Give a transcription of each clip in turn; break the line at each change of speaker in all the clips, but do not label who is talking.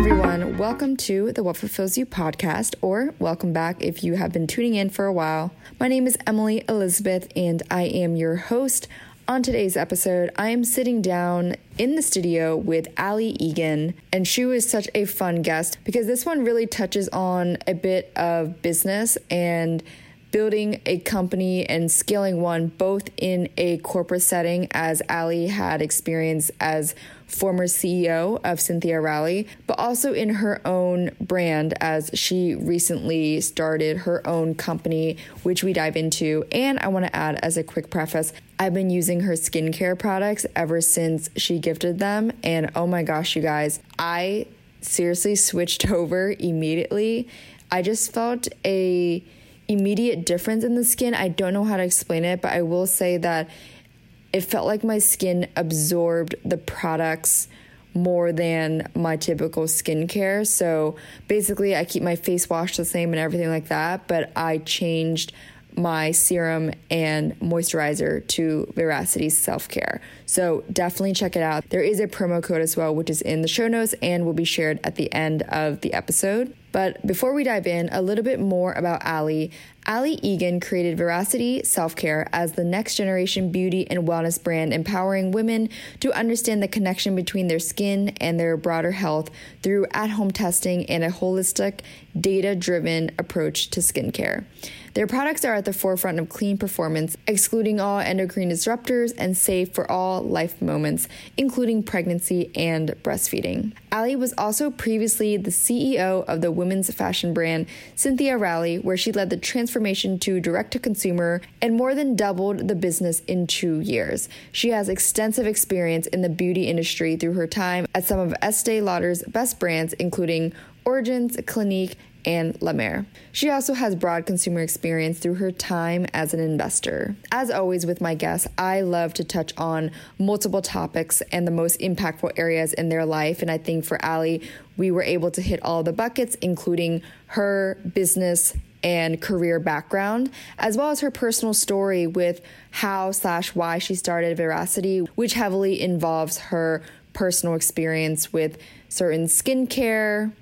Everyone. Welcome to the What Fulfills You podcast, or welcome back if you have been tuning in for a while. My name is Emily Elizabeth, and I am your host. On today's episode, I am sitting down in the studio with Ali Egan, and she was such a fun guest because this one really touches on a bit of business and building a company and scaling one both in a corporate setting as Ali had experience as former CEO of Cynthia Rowley, but also in her own brand as she recently started her own company, which we dive into. And I want to add as a quick preface, I've been using her skincare products ever since she gifted them. And oh my gosh, you guys, I seriously switched over immediately. I just felt a immediate difference in the skin. I don't know how to explain it, but I will say that it felt like my skin absorbed the products more than my typical skincare. So basically, I keep my face wash the same and everything like that, but I changed my serum and moisturizer to Veracity Self Care. So definitely check it out. There is a promo code as well, which is in the show notes and will be shared at the end of the episode. But before we dive in, a little bit more about Ali. Ali Egan created Veracity Self Care as the next generation beauty and wellness brand, empowering women to understand the connection between their skin and their broader health through at home testing and a holistic, data driven approach to skincare. Their products are at the forefront of clean performance, excluding all endocrine disruptors and safe for all life moments, including pregnancy and breastfeeding. Ali was also previously the CEO of the women's fashion brand Cynthia Rowley, where she led the transformation to direct to consumer and more than doubled the business in two years. She has extensive experience in the beauty industry through her time at some of Estee Lauder's best brands, including Origins, Clinique, and Mer. She also has broad consumer experience through her time as an investor. As always with my guests, I love to touch on multiple topics and the most impactful areas in their life. And I think for Ali, we were able to hit all the buckets, including her business and career background, as well as her personal story with how slash why she started Veracity, which heavily involves her personal experience with certain skincare,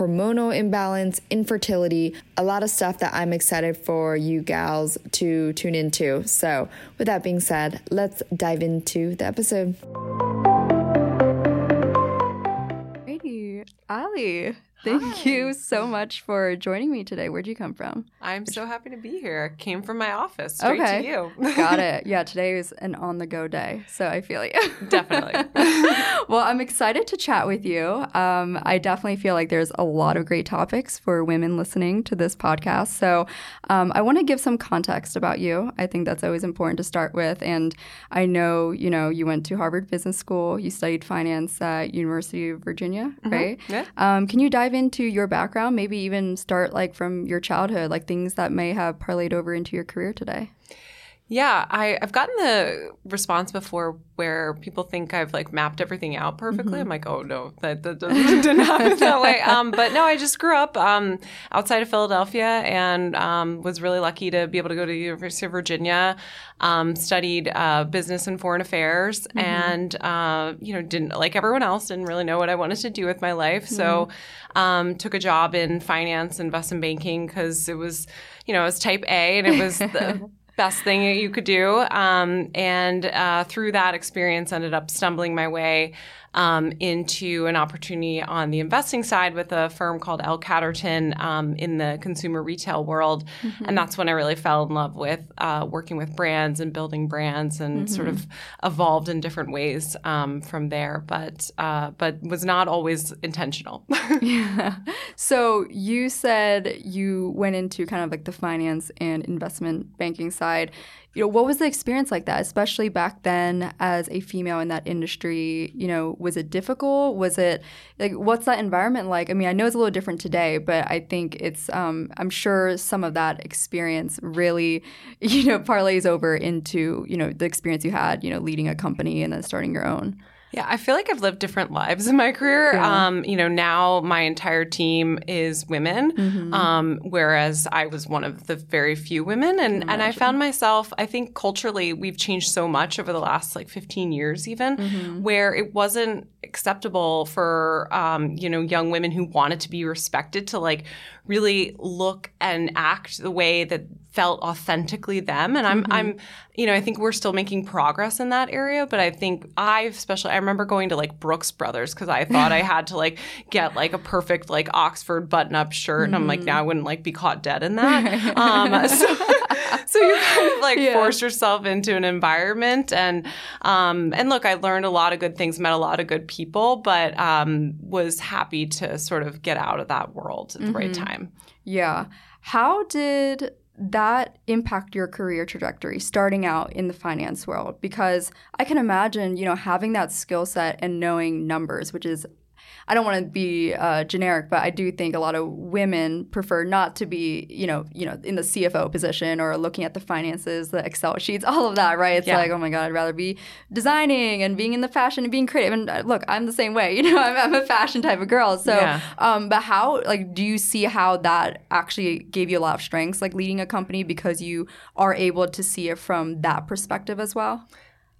hormonal imbalance, infertility, a lot of stuff that I'm excited for you gals to tune into. So, with that being said, let's dive into the episode. Hey, Ali. Thank Hi. you so much for joining me today. Where'd you come from?
I'm so happy to be here. I came from my office straight okay. to you.
Got it. Yeah, today is an on the go day. So I feel you.
Definitely.
well, I'm excited to chat with you. Um, I definitely feel like there's a lot of great topics for women listening to this podcast. So um, I want to give some context about you. I think that's always important to start with. And I know, you know, you went to Harvard Business School, you studied finance at University of Virginia, mm-hmm. right?
Yeah. Um,
can you dive dive into your background, maybe even start like from your childhood, like things that may have parlayed over into your career today?
Yeah, I, I've gotten the response before where people think I've like mapped everything out perfectly. Mm-hmm. I'm like, oh no, that, that didn't happen that way. Um, but no, I just grew up um, outside of Philadelphia and um, was really lucky to be able to go to the University of Virginia. Um, studied uh, business and foreign affairs, mm-hmm. and uh, you know, didn't like everyone else, didn't really know what I wanted to do with my life. Mm-hmm. So, um, took a job in finance, investment banking because it was, you know, it was type A, and it was the best thing you could do. Um, and uh, through that experience, ended up stumbling my way um, into an opportunity on the investing side with a firm called L. Catterton um, in the consumer retail world. Mm-hmm. And that's when I really fell in love with uh, working with brands and building brands and mm-hmm. sort of evolved in different ways um, from there, but, uh, but was not always intentional.
yeah. So you said you went into kind of like the finance and investment banking side
you know, what was the experience like that, especially back then as a female in that industry? You know, was it difficult? Was it like what's that environment like? I mean, I know it's a little different today, but I think it's um, I'm sure some of that experience really, you know, parlays over into you know the experience you had, you know, leading a company and then starting your own.
Yeah, I feel like I've lived different lives in my career. Yeah. Um, you know, now my entire team is women, mm-hmm. um, whereas I was one of the very few women, and and I found myself. I think culturally, we've changed so much over the last like 15 years, even mm-hmm. where it wasn't acceptable for um, you know young women who wanted to be respected to like really look and act the way that felt authentically them and i'm mm-hmm. i'm you know i think we're still making progress in that area but i think i've especially i remember going to like brooks brothers because i thought i had to like get like a perfect like oxford button up shirt mm-hmm. and i'm like now i wouldn't like be caught dead in that um, so, so you kind of like yeah. force yourself into an environment and um, and look i learned a lot of good things met a lot of good people but um, was happy to sort of get out of that world at the mm-hmm. right time
yeah how did that impact your career trajectory starting out in the finance world? Because i can imagine you know having that skill set and knowing numbers which is I don't want to be uh, generic, but I do think a lot of women prefer not to be, you know, you know, in the CFO position or looking at the finances, the Excel sheets, all of that, right? It's yeah. like, oh my god, I'd rather be designing and being in the fashion and being creative. And uh, look, I'm the same way, you know, I'm, I'm a fashion type of girl. So, yeah. um, but how, like, do you see how that actually gave you a lot of strengths, like leading a company, because you are able to see it from that perspective as well?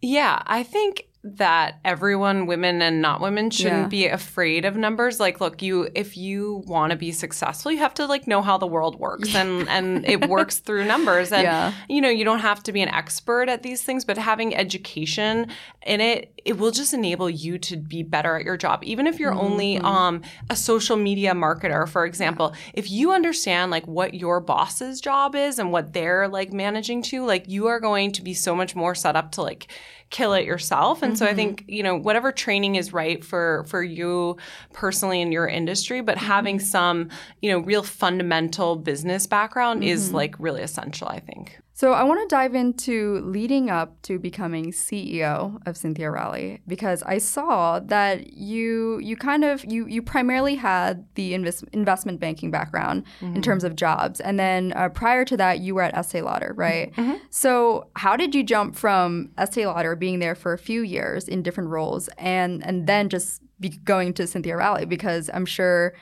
Yeah, I think that everyone women and not women shouldn't yeah. be afraid of numbers like look you if you want to be successful you have to like know how the world works and and it works through numbers and yeah. you know you don't have to be an expert at these things but having education in it it will just enable you to be better at your job even if you're mm-hmm. only um a social media marketer for example if you understand like what your boss's job is and what they're like managing to like you are going to be so much more set up to like kill it yourself. And mm-hmm. so I think, mm-hmm. you know, whatever training is right for for you personally in your industry, but mm-hmm. having some, you know, real fundamental business background mm-hmm. is like really essential, I think.
So I want to dive into leading up to becoming CEO of Cynthia Rowley because I saw that you you kind of you you primarily had the invest, investment banking background mm-hmm. in terms of jobs, and then uh, prior to that you were at Estee Lauder, right? Mm-hmm. So how did you jump from Estee Lauder being there for a few years in different roles, and and then just be going to Cynthia Rowley because I'm sure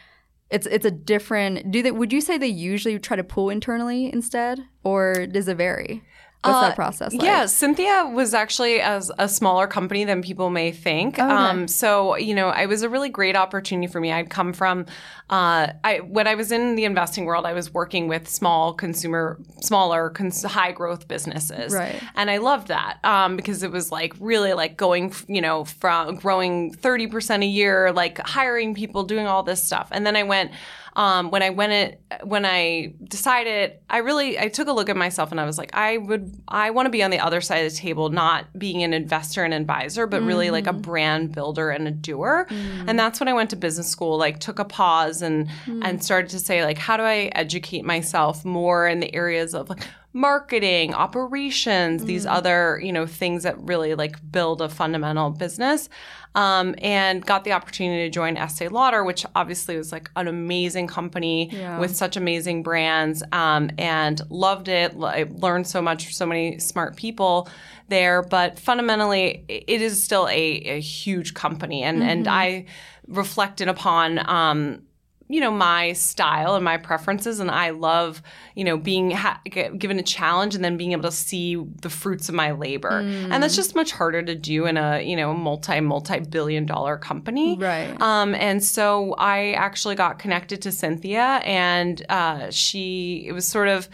it's it's a different do they would you say they usually try to pull internally instead or does it vary What's uh, that process like?
Yeah, Cynthia was actually as a smaller company than people may think. Oh, okay. um, so, you know, it was a really great opportunity for me. I'd come from, uh, I when I was in the investing world, I was working with small consumer, smaller, cons- high growth businesses,
right?
And I loved that um, because it was like really like going, you know, from growing thirty percent a year, like hiring people, doing all this stuff, and then I went um, when I went it when I decided I really I took a look at myself and I was like I would I want to be on the other side of the table not being an investor and advisor but mm. really like a mm. brand builder and a doer mm. and that's when I went to business school like took a pause and mm. and started to say like how do I educate myself more in the areas of like marketing, operations, mm. these other, you know, things that really like build a fundamental business. Um, and got the opportunity to join Estee Lauder, which obviously was like an amazing company yeah. with such amazing brands, um, and loved it. I learned so much, from so many smart people there. But fundamentally, it is still a, a huge company, and mm-hmm. and I reflected upon um, you know my style and my preferences and i love you know being ha- given a challenge and then being able to see the fruits of my labor. Mm. and that's just much harder to do in a you know multi multi billion dollar company.
Right.
Um, and so i actually got connected to cynthia and uh, she it was sort of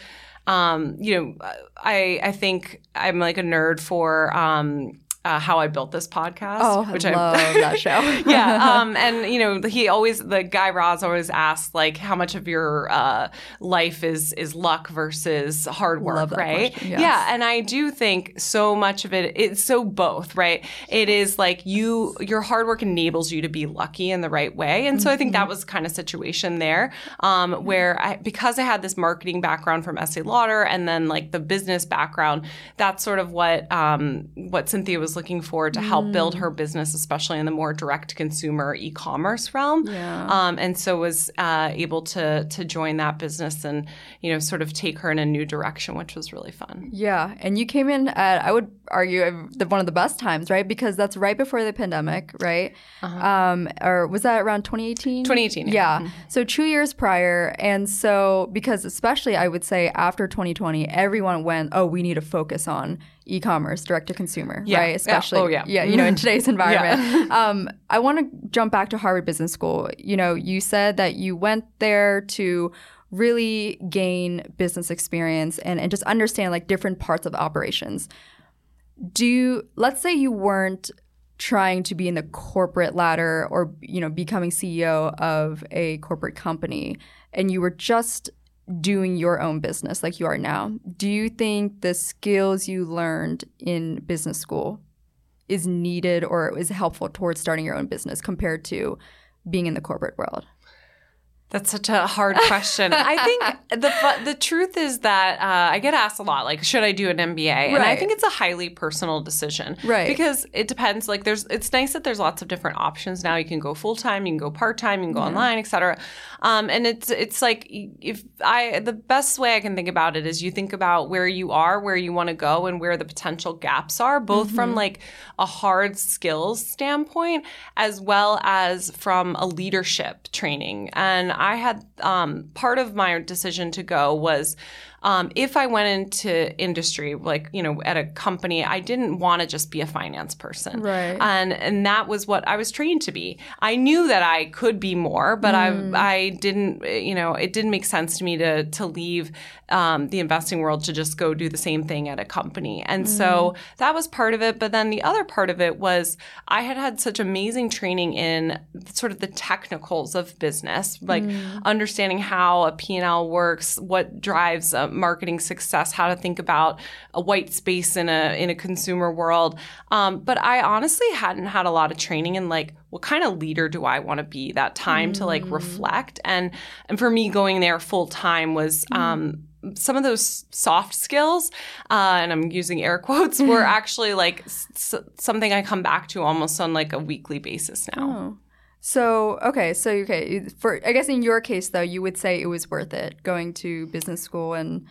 um, you know i i think i'm like a nerd for um, uh, how I built this podcast.
Oh,
which
I love that show.
yeah, um, and you know, he always the Guy Raz always asks like how much of your uh, life is is luck versus hard work, right?
Yes.
Yeah, and I do think so much of it it's so both, right? It is like you your hard work enables you to be lucky in the right way, and so I think that was kind of situation there um, where I because I had this marketing background from Estee Lauder and then like the business background, that's sort of what um, what Cynthia was looking for to help build her business, especially in the more direct consumer e-commerce realm.
Yeah.
Um, and so was uh, able to to join that business and you know sort of take her in a new direction, which was really fun.
Yeah, and you came in at I would argue one of the best times, right? Because that's right before the pandemic, right? Um, or was that around 2018?
2018, yeah.
Yeah. So two years prior, and so because especially I would say after 2020, everyone went, oh, we need to focus on e-commerce, direct to consumer,
Yeah.
right?
Yeah.
Especially,
Oh, yeah.
you know, in today's environment. um, I want to jump back to Harvard Business School. You know, you said that you went there to really gain business experience and, and just understand like different parts of operations. Do you, let's say you weren't trying to be in the corporate ladder or you know becoming CEO of a corporate company and you were just doing your own business like you are now do you think the skills you learned in business school is needed or is helpful towards starting your own business compared to being in the corporate world
That's such a hard question. I think the the truth is that uh, I get asked a lot, like, should I do an MBA? And I think it's a highly personal decision,
Right.
Because it depends. Like, there's it's nice that there's lots of different options now. You can go full time, you can go part time, you can go online, etc. Um, and it's it's like if I the best way I can think about it is you think about where you are, where you want to go, and where the potential gaps are, both from like a hard skills standpoint as well as from a leadership training. And I had um, part of my decision to go was um, if I went into industry, like you know, at a company, I didn't want to just be a finance person,
Right.
And and that was what I was trained to be. I knew that I could be more, but I I didn't, you know, it didn't make sense to me to to leave um, the investing world to just go do the same thing at a company. And so that was part of it. But then the other part of it was I had had such amazing training in sort of the technicals of business, like understanding how a P&L works, what drives a marketing success, how to think about a white space in a in a consumer world. Um, but I honestly hadn't had a lot of training in like what kind of leader do I want to be? That time to like reflect and and for me going there full time was. Um, some of those soft skills, uh, and I'm using air quotes, were actually like s- s- something I come back to almost on like a weekly basis now.
Oh. So okay, so okay, for I guess in your case though, you would say it was worth it going to business school and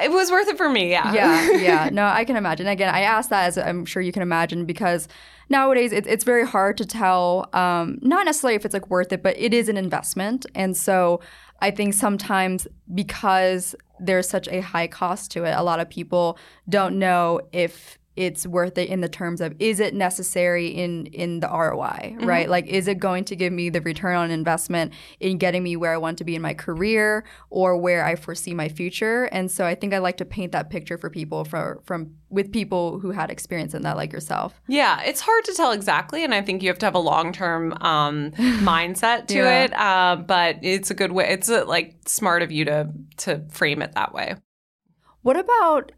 It was worth it for me, yeah.
yeah, yeah. No, I can imagine. Again, I asked that as I'm sure you can imagine because nowadays it, it's very hard to tell. Um, not necessarily if it's like worth it, but it is an investment, and so I think sometimes because there's such a high cost to it, a lot of people don't know if it's worth it in the terms of is it necessary in in the ROI, right? Like is it going to give me the return on investment in getting me where I want to be in my career or where I foresee my future? And so I think I like to paint that picture for people for, from with people who had experience in that like yourself.
Yeah, it's hard to tell exactly, and I think you have to have a long term um, mindset to
Yeah.
it. Uh, but it's a good way. It's uh like smart of you to to frame it that way.
What about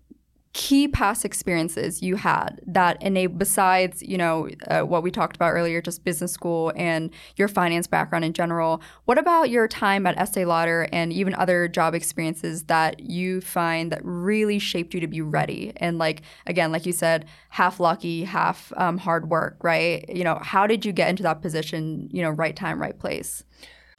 key past experiences you had that enable besides you know uh, what we talked about earlier just business school and your finance background in general what about your time at Estee Lauder and even other job experiences that you find that really shaped you to be ready? And like again like you said half lucky half um, hard work right? You know how did you get into that position you know right time right place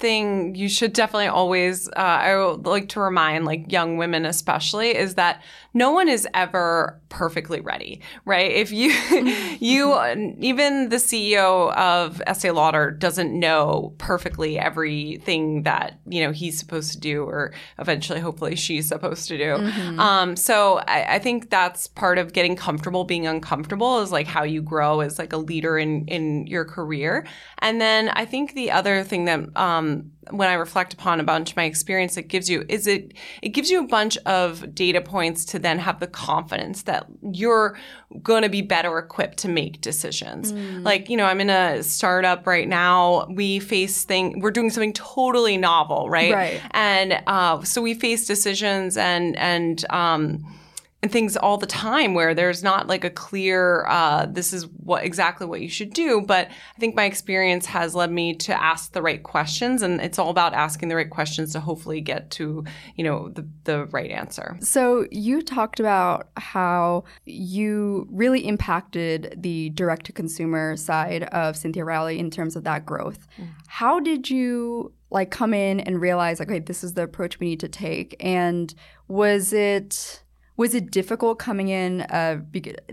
thing you should definitely always uh, i would like to remind like young women especially is that no one is ever perfectly ready right? If you you even the ceo of estee lauder doesn't know perfectly everything that you know he's supposed to do or eventually hopefully she's supposed to do. Mm-hmm. um, so I, I think that's part of getting comfortable being uncomfortable is like how you grow as like a leader in in your career. And then i think the other thing that um, when I reflect upon a bunch of my experience, it gives you is it it gives you a bunch of data points to then have the confidence that you're going to be better equipped to make decisions. Mm. Like you know, I'm in a startup right now. We face thing we're doing something totally novel, right?
Right.
And uh, so we face decisions and and um, and things all the time where there's not like a clear uh, this is what exactly what you should do but i think my experience has led me to ask the right questions and it's all about asking the right questions to hopefully get to you know the, the right answer
so you talked about how you really impacted the direct to consumer side of cynthia rowley in terms of that growth mm. how did you like come in and realize like okay this is the approach we need to take and was it was it difficult coming in uh,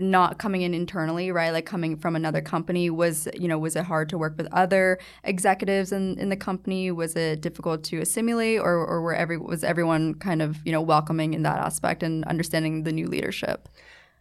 not coming in internally right? Like coming from another company was you know was it hard to work with other executives in, in the company? Was it difficult to assimilate or, or were every was everyone kind of you know welcoming in that aspect and understanding the new leadership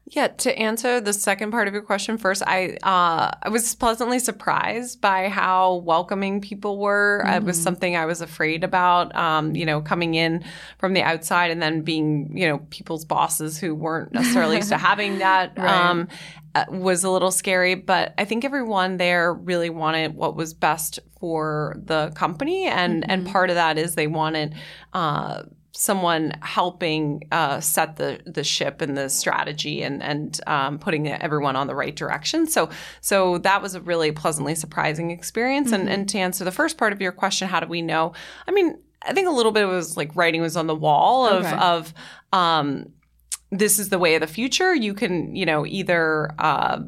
yeah, to answer the second part of your question first, I uh, I was pleasantly surprised by how welcoming people were. Mm-hmm. It was mm-hmm. something I was afraid about, um, you know, coming in from the outside and then being, you know, people's bosses who weren't necessarily used to having that. Right. Um, uh, was a little scary, but I think everyone there really wanted what was best for the company, and mm-hmm. and part of that is they wanted uh, someone helping uh, set the the ship and the strategy and and um, putting everyone on the right direction. So so that was a really pleasantly surprising experience. Mm-hmm. And and to answer the first part of your question, how do we know? I mean, I think a little bit was like writing was on the wall of okay. of um, this is the way of the future. You can you know either uh,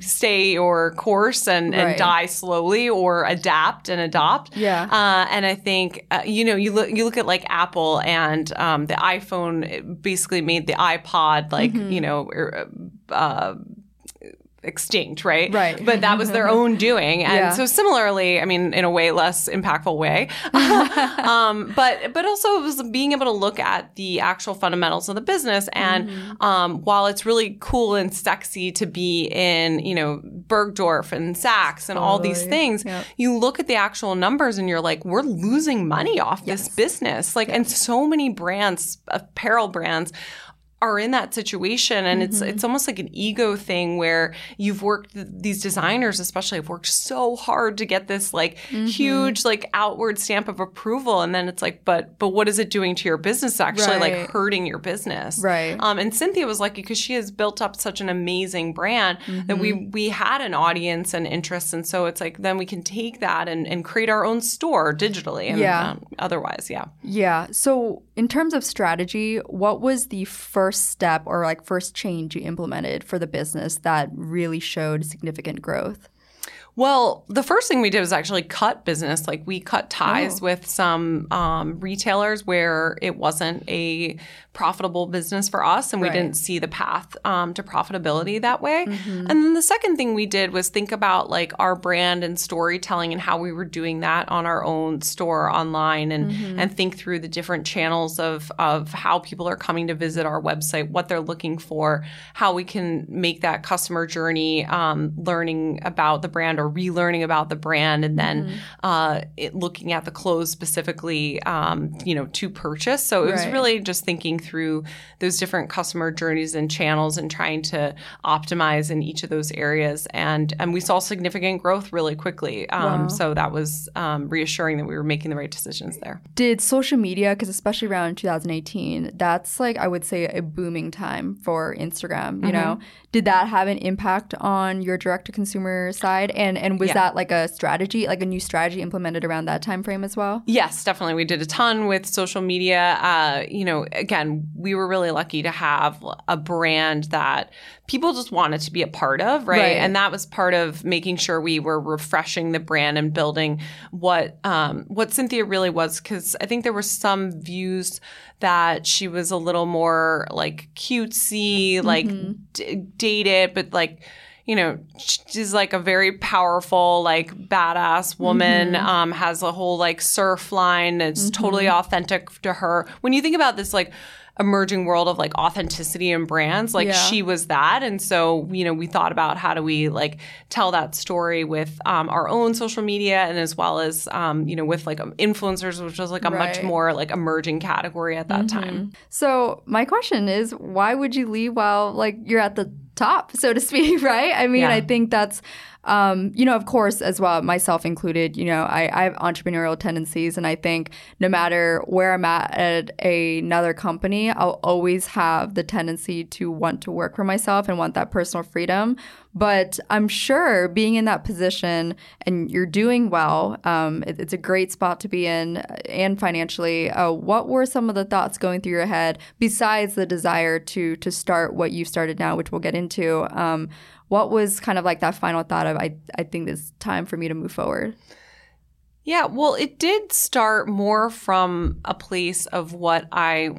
stay your course and, right. and die slowly or adapt and adopt.
Yeah.
Uh, and I think, uh, you know, you look, you look at like Apple and um, the iPhone basically made the iPod like, mm-hmm. you know, er, uh, extinct, right?
Right.
But that was their own doing, and yeah. so similarly, I mean, in a way less impactful way, um, but but also it was being able to look at the actual fundamentals of the business, and mm-hmm. um, while it's really cool and sexy to be in, you know, Bergdorf and Saks and totally. all these things, yep. you look at the actual numbers and you're like, we're losing money off yes. this business, like, yes. and so many brands, apparel brands are in that situation and mm-hmm. it's it's almost like an ego thing where you've worked these designers especially have worked so hard to get this like mm-hmm. huge like outward stamp of approval and then it's like but but what is it doing to your business actually right. like hurting your business
right
um and Cynthia was lucky because she has built up such an amazing brand mm-hmm. that we mm-hmm. we had an audience and interest and so it's like then we can take that and and create our own store digitally and
yeah.
Um, otherwise yeah
yeah so in terms of strategy what was the first first step or like first change you implemented for the business that really showed significant growth?
Well, the first thing we did was actually cut business. Like we cut ties oh. with some um, retailers where it wasn't a profitable business for us and we didn't see the path um, to profitability that way. Mm-hmm. And then the second thing we did was think about like our brand and storytelling and how we were doing that on our own store online and mm-hmm. and think through the different channels of of how people are coming to visit our website, what they're looking for, how we can make that customer journey um, learning about the brand or relearning about the brand and then mm-hmm. uh, it, looking at the clothes specifically um, you know to purchase. So it was right. really just thinking through those different customer journeys and channels and trying to optimize in each of those areas. And and we saw significant growth really quickly. Um, wow. So that was um, reassuring that we were making the right decisions there.
Did social media, because especially around 2018, that's like I would say a booming time for Instagram. You mm-hmm. know, did that have an impact on your direct to consumer side? And And and was
Yeah.
that like a strategy, like a new strategy implemented around that time frame as well?
Yes, definitely. We did a ton with social media. Uh, you know, again, we were really lucky to have a brand that people just wanted to be a part of, right?
Right.
And that was part of making sure we were refreshing the brand and building what um, what Cynthia really was. Because I think there were some views that she was a little more like cutesy, like d- dated, but like you know, she's like a very powerful, like badass woman. Um, has a whole like surf line. It's totally authentic to her. When you think about this, like emerging world of like authenticity and brands, like
Yeah.
she was that. And so, you know, we thought about how do we like tell that story with um, our own social media and as well as, um, you know, with like influencers, which was like a much more like emerging category at that time.
So my question is, why would you leave while like you're at the top, so to speak, right? I mean,
Yeah.
I think that's, um, you know, of course, as well, myself included. You know, I, I have entrepreneurial tendencies, and I think no matter where I'm at at another company, I'll always have the tendency to want to work for myself and want that personal freedom. But I'm sure being in that position and you're doing well, um, it- it's a great spot to be in uh, and financially. Uh, what were some of the thoughts going through your head besides the desire to to start what you've started now, which we'll get into? Um, what was kind of like that final thought of I I think it's time for me to move forward?
Yeah, well, it did start more from a place of what I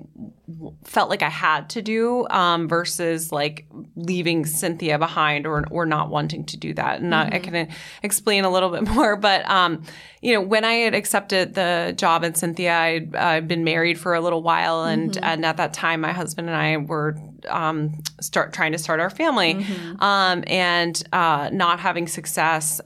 felt like I had to do um, versus like leaving Cynthia behind or or not wanting to do that. And I, I can explain a little bit more, but um, you know, when I had accepted the job at Cynthia, I'd, I'd been married for a little while, and and at that time, my husband and I were um, start trying to start our family, um, and uh, not having success.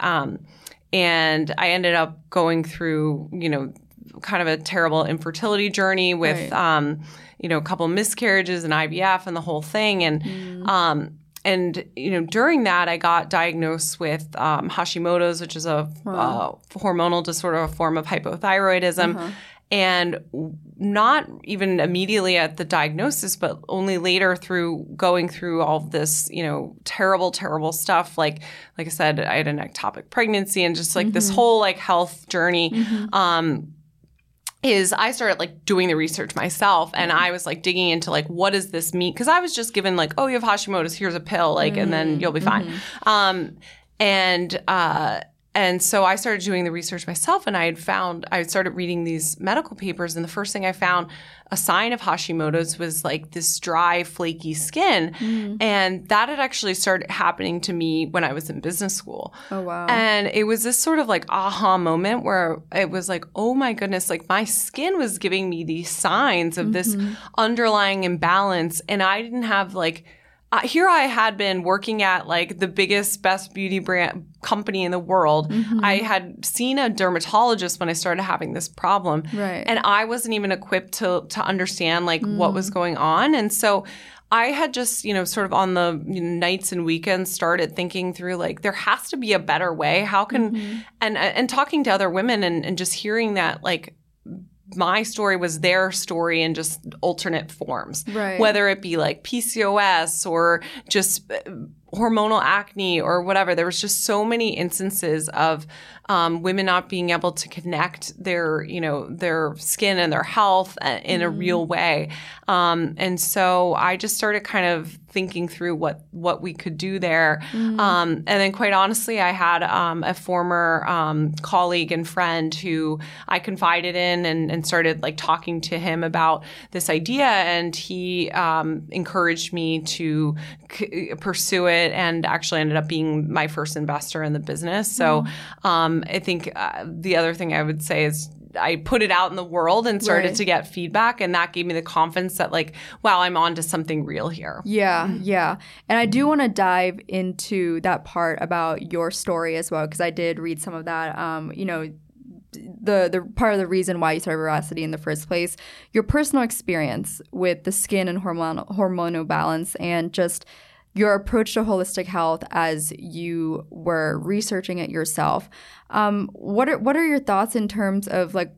And I ended up going through, you know, kind of a terrible infertility journey with,
Right.
um, you know, a couple miscarriages and IVF and the whole thing, and um, and you know, during that, I got diagnosed with um, Hashimoto's, which is a uh, hormonal disorder, a form of hypothyroidism. And not even immediately at the diagnosis, but only later through going through all of this, you know, terrible, terrible stuff. Like, like I said, I had an ectopic pregnancy and just like this whole like health journey. Um, is I started like doing the research myself and I was like digging into like what does this mean? Because I was just given like oh you have Hashimoto's here's a pill like and then you'll be fine. Um and uh and so I started doing the research myself and I had found I started reading these medical papers and the first thing I found a sign of Hashimoto's was like this dry flaky skin mm. and that had actually started happening to me when I was in business school
Oh wow.
and it was this sort of like aha moment where it was like, oh my goodness, like my skin was giving me these signs of this mm-hmm. underlying imbalance. And I didn't have like, uh, here I had been working at like the biggest, best beauty brand company in the world. I had seen a dermatologist when I started having this problem.
Right.
And I wasn't even equipped to to understand like what was going on. And so I had just, you know, sort of on the you know, nights and weekends started thinking through like there has to be a better way. How can and and talking to other women and, and just hearing that like my story was their story in just alternate forms.
Right.
Whether it be like PCOS or just uh, hormonal acne or whatever. There was just so many instances of um, women not being able to connect their, you know, their skin and their health uh, in a real way. Um, and so I just started kind of thinking through what what we could do there. Um, and then, quite honestly, I had um, a former um, colleague and friend who I confided in and, and started like talking to him about this idea, and he um, encouraged me to c- pursue it, and actually ended up being my first investor in the business. So um, I think uh, the other thing I would say is. I put it out in the world and started
Right.
to get feedback, and that gave me the confidence that, like, wow, I'm on to something real here.
Yeah, yeah. And I do want to dive into that part about your story as well, because I did read some of that. Um, you know, the the part of the reason why you started Veracity in the first place, your personal experience with the skin and hormonal hormonal balance, and just your approach to holistic health as you were researching it yourself. Um, what are what are your thoughts in terms of like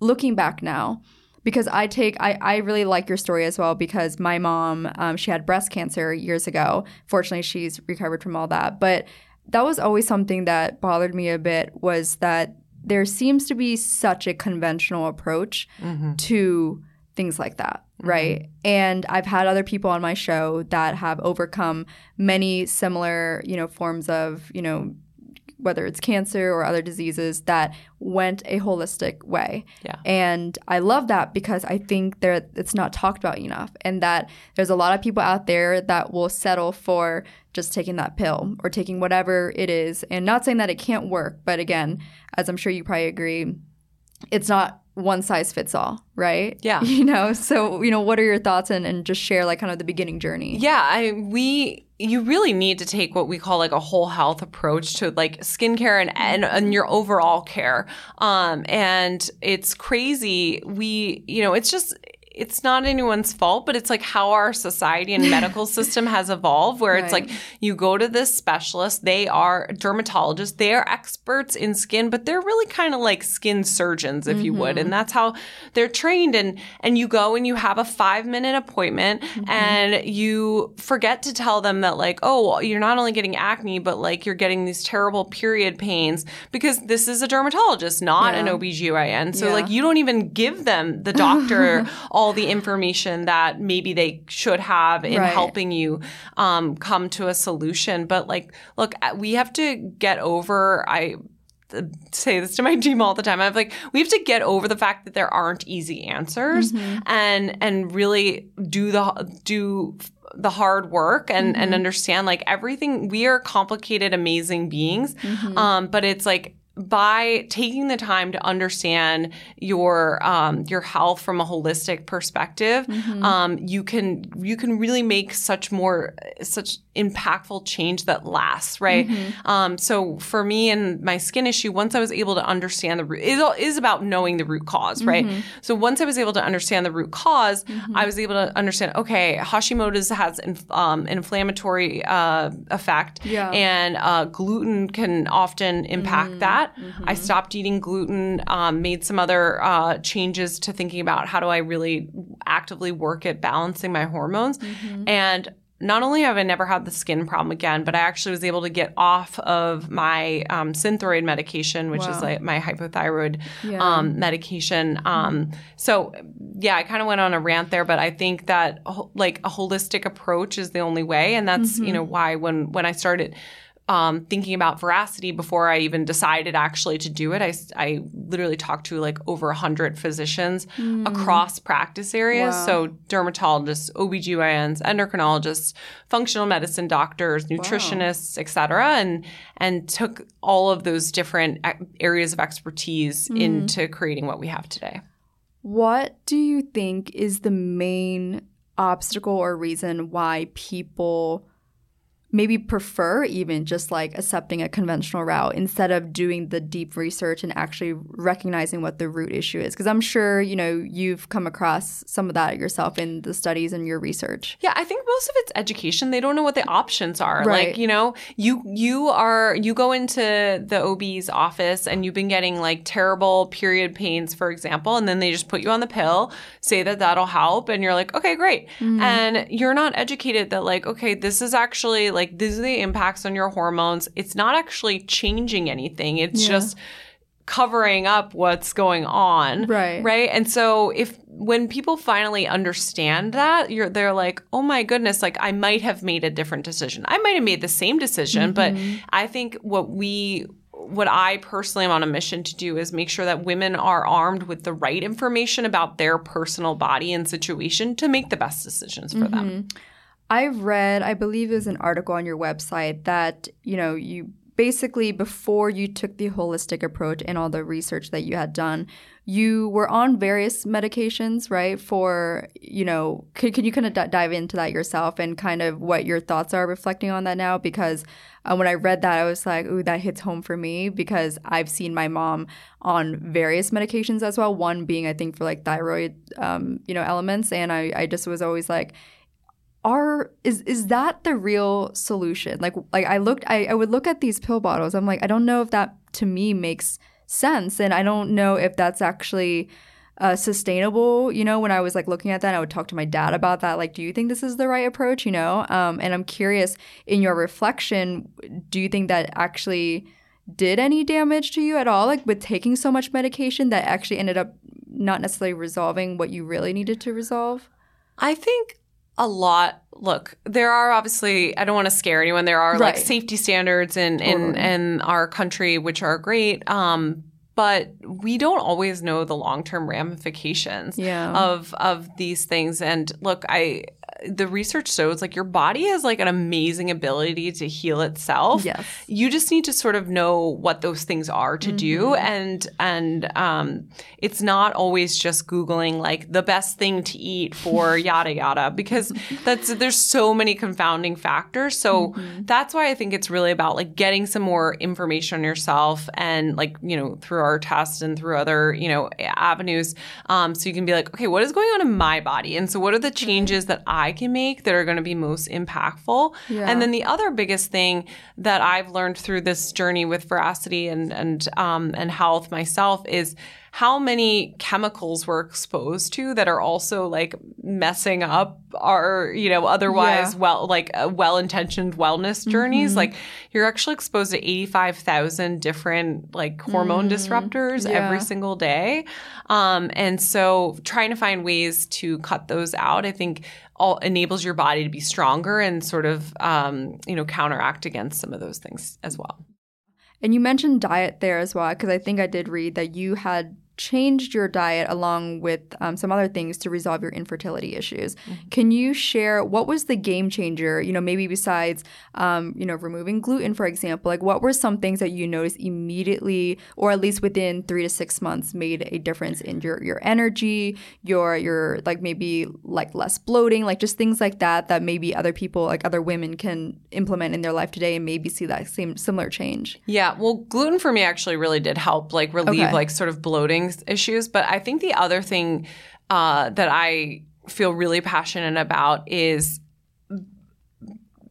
looking back now? because I take I, I really like your story as well because my mom um, she had breast cancer years ago. Fortunately, she's recovered from all that. But that was always something that bothered me a bit was that there seems to be such a conventional approach
Mm-hmm.
to things like that, mm-hmm. right? And I've had other people on my show that have overcome many similar, you know, forms of, you know, whether it's cancer or other diseases that went a holistic way.
Yeah.
And I love that because I think there it's not talked about enough and that there's a lot of people out there that will settle for just taking that pill or taking whatever it is and not saying that it can't work, but again, as I'm sure you probably agree, it's not one size fits all, right?
Yeah.
You know, so you know, what are your thoughts and, and just share like kind of the beginning journey?
Yeah, I we you really need to take what we call like a whole health approach to like skincare and and, and your overall care. Um, and it's crazy. We you know it's just it's not anyone's fault, but it's like how our society and medical system has evolved, where it's like you go to this specialist, they are dermatologists, they are experts in skin, but they're really kind of like skin surgeons, if you would, and mm-hmm. that's how they're trained. And and you go and you have a five minute appointment, mm-hmm. and you forget to tell them that like, oh, you're not only getting acne, but like you're getting these terrible period pains because this is a dermatologist, not an
Yeah.
OBGYN. So
Yeah.
like you don't even give them the doctor all the information that maybe they should have in
Right.
helping you um, come to a solution. But like, look, uh, we have to get over. I uh, say this to my team all the time. I'm like, we have to get over the fact that there aren't easy answers, and and really do the do the hard work and and understand like everything. We are complicated, amazing beings, um, but it's like by taking the time to understand your um, your health from a holistic perspective, um, you can you can really make such more such impactful change that lasts, right? Um, so for me and my skin issue, once I was able to understand the root, it is about knowing the root cause, right? So once I was able to understand the root because I was able to understand. Okay, Hashimoto's has inf- um, inflammatory uh, effect,
Yeah.
and uh, gluten can often impact that. I stopped eating gluten, um, made some other uh, changes to thinking about how do I really actively work at balancing my hormones. And not only have I never had the skin problem again, but I actually was able to get off of my um, Synthroid medication, which is like my hypothyroid
Yeah.
um, medication. Um, so, yeah, I kind of went on a rant there, but I think that like a holistic approach is the only way, and that's you know why when when I started um, thinking about veracity before I even decided actually to do it. I, I literally talked to like over 100 physicians hmm. across practice areas.
Wow.
So dermatologists, OBGYNs, endocrinologists, functional medicine doctors, nutritionists, et cetera, and, and took all of those different uh, areas of expertise hmm. into creating what we have today.
What do you think is the main obstacle or reason why people maybe prefer even just like accepting a conventional route instead of doing the deep research and actually recognizing what the root issue is? Because I'm sure, you know, you've come across some of that yourself in the studies and your research.
Yeah, I think most of it's education. They don't know what the options are.
Right.
Like, you know, you you are you go into the OB's office and you've been getting like terrible period pains, for example, and then they just put you on the pill, say that that'll help, and you're like, okay, great. Mm-hmm. And you're not educated that like, okay, this is actually like these are the impacts on your hormones. It's not actually changing anything. It's
Yeah.
just covering up what's going on
Right.
right and so if when people finally understand that you're they're like oh my goodness like i might have made a different decision i might have made the same decision but mm-hmm. i think what we what i personally am on a mission to do is make sure that women are armed with the right information about their personal body and situation to make the best decisions for them mm-hmm.
I've read, I believe there's an article on your website that, you know, you basically before you took the holistic approach and all the research that you had done, you were on various medications, right? For, you know, can, can you kind of d- dive into that yourself and kind of what your thoughts are reflecting on that now? Because uh, when I read that, I was like, ooh, that hits home for me because I've seen my mom on various medications as well. One being, I think, for like thyroid, um, you know, elements. And I, I just was always like, are is is that the real solution? Like like i looked I, I would look at these pill bottles. I'm like i don't know if that to me makes sense. And i don't know if that's actually uh, sustainable. You know when i was like looking at that i would talk to my dad about that like do you think this is the right approach? You know? Um, and i'm curious in your reflection do you think that actually did any damage to you at all? Like with taking so much medication that actually ended up not necessarily resolving what you really needed to resolve?
I think a lot. Look, there are obviously. I don't want to scare anyone. There are like safety standards in in
Totally.
in our country, which are great. Um, but we don't always know the long term ramifications
Yeah.
of of these things. And look, I the research shows like your body has like an amazing ability to heal itself.
Yes.
You just need to sort of know what those things are to do, and and um, it's not always just googling like the best thing to eat for yada yada because that's there's so many confounding factors. So that's why I think it's really about like getting some more information on yourself and like you know through our tests and through other you know avenues, um, so you can be like, okay, what is going on in my body, and so what are the changes that I can make that are going to be most impactful,
Yeah.
and then the other biggest thing that I've learned through this journey with veracity and and um, and health myself is how many chemicals we're exposed to that are also like messing up our you know otherwise
Yeah.
well like uh, well-intentioned wellness journeys like you're actually exposed to 85,000 different like hormone disruptors
Yeah.
every single day um, and so trying to find ways to cut those out i think all enables your body to be stronger and sort of um, you know counteract against some of those things as well.
And you mentioned diet there as well, because I think I did read that you had changed your diet along with um, some other things to resolve your infertility issues. Can you share what was the game changer? You know, maybe besides, um, you know, removing gluten, for example, like what were some things that you noticed immediately, or at least within three to six months, made a difference in your your energy, your your like maybe like less bloating, like just things like that that maybe other people, like other women, can implement in their life today and maybe see that same similar change.
Yeah, well, gluten for me actually really did help, like relieve
Okay.
like sort of bloating issues. But I think the other thing uh, that I feel really passionate about is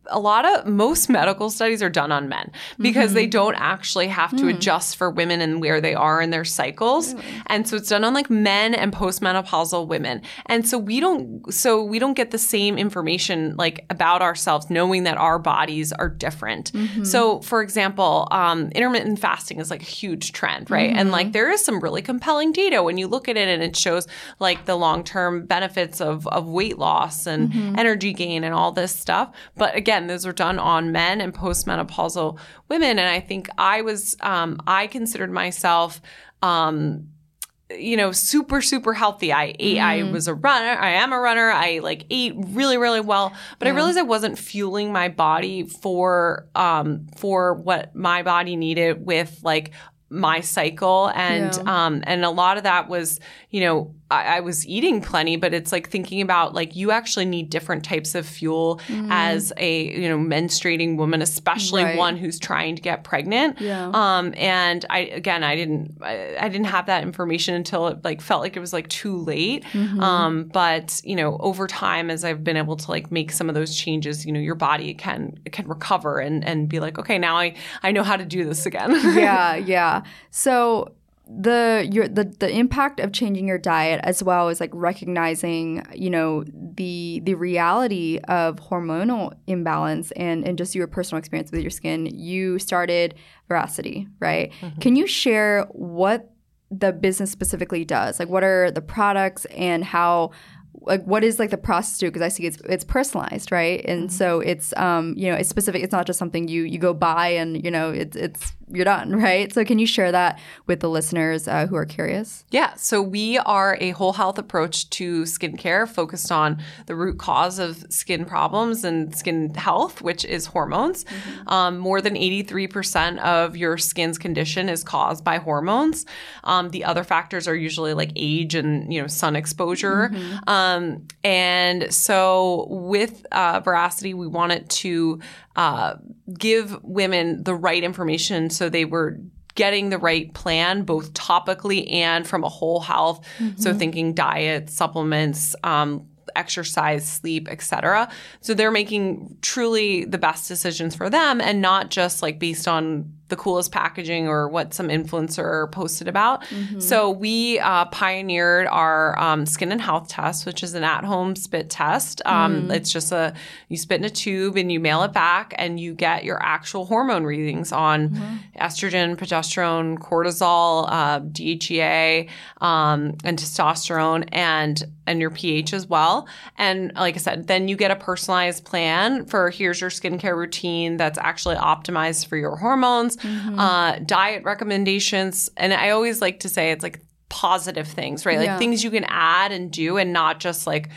a lot of most medical studies are done on men because they mm-hmm. don't actually have to hmm. adjust for women and where they are in their cycles. And so it's done on like men and postmenopausal women. And so we don't so we don't get the same information like about ourselves knowing that our bodies are different. Mm-hmm. So for example um, intermittent fasting is like a huge trend right? And like mm-hmm. there is some really compelling data when you look at it and it shows like the long-term benefits of of weight loss and energy gain and all this stuff. But again those were done on men and postmenopausal women and i think i was um, i considered myself um, you know, super, super healthy. I ate, I was a runner. I am a runner. I like ate really, really well, but I realized I wasn't fueling my body for, um, for what my body needed with like my cycle. And,
Yeah.
um, and a lot of that was, you know, I, I was eating plenty, but it's like thinking about like you actually need different types of fuel as a, you know, menstruating woman, especially
Right.
one who's trying to get pregnant.
Yeah.
Um, and I again, I didn't, I, I didn't have that information until it like felt like it was like too late.
Mm-hmm.
Um, but you know, over time, as I've been able to like make some of those changes, you know, your body can can recover and and be like, okay, now I I know how to do this again.
yeah, yeah. So the your the the impact of changing your diet as well as like recognizing you know the the reality of hormonal imbalance and and just your personal experience with your skin you started veracity right? Can you share what the business specifically does? Like what are the products and how like what is like the process to because i see it's it's personalized right? And so it's um you know it's specific it's not just something you you go buy and you know it's it's you're done right so can you share that with the listeners uh, who are curious
Yeah, so we are a whole health approach to skincare focused on the root cause of skin problems and skin health, which is hormones. Um, more than 83% of your skin's condition is caused by hormones. Um, the other factors are usually like age and you know sun exposure. Um, and so with uh, Veracity, we wanted to uh, give women the right information so they were getting the right plan both topically and from a whole health. So thinking diet supplements um, exercise sleep etc so they're making truly the best decisions for them and not just like based on the coolest packaging or what some influencer posted about. Mm-hmm. So we uh, pioneered our um, skin and health test, which is an at-home spit test. Um, mm. It's just a you spit in a tube and you mail it back, and you get your actual hormone readings on mm-hmm. estrogen, progesterone, cortisol, uh, DHEA, um, and testosterone, and and your pH as well. And like I said, then you get a personalized plan for here's your skincare routine that's actually optimized for your hormones, mm-hmm. uh, diet recommendations. And I always like to say it's like positive things, right? Like yeah. things you can add and do and not just like,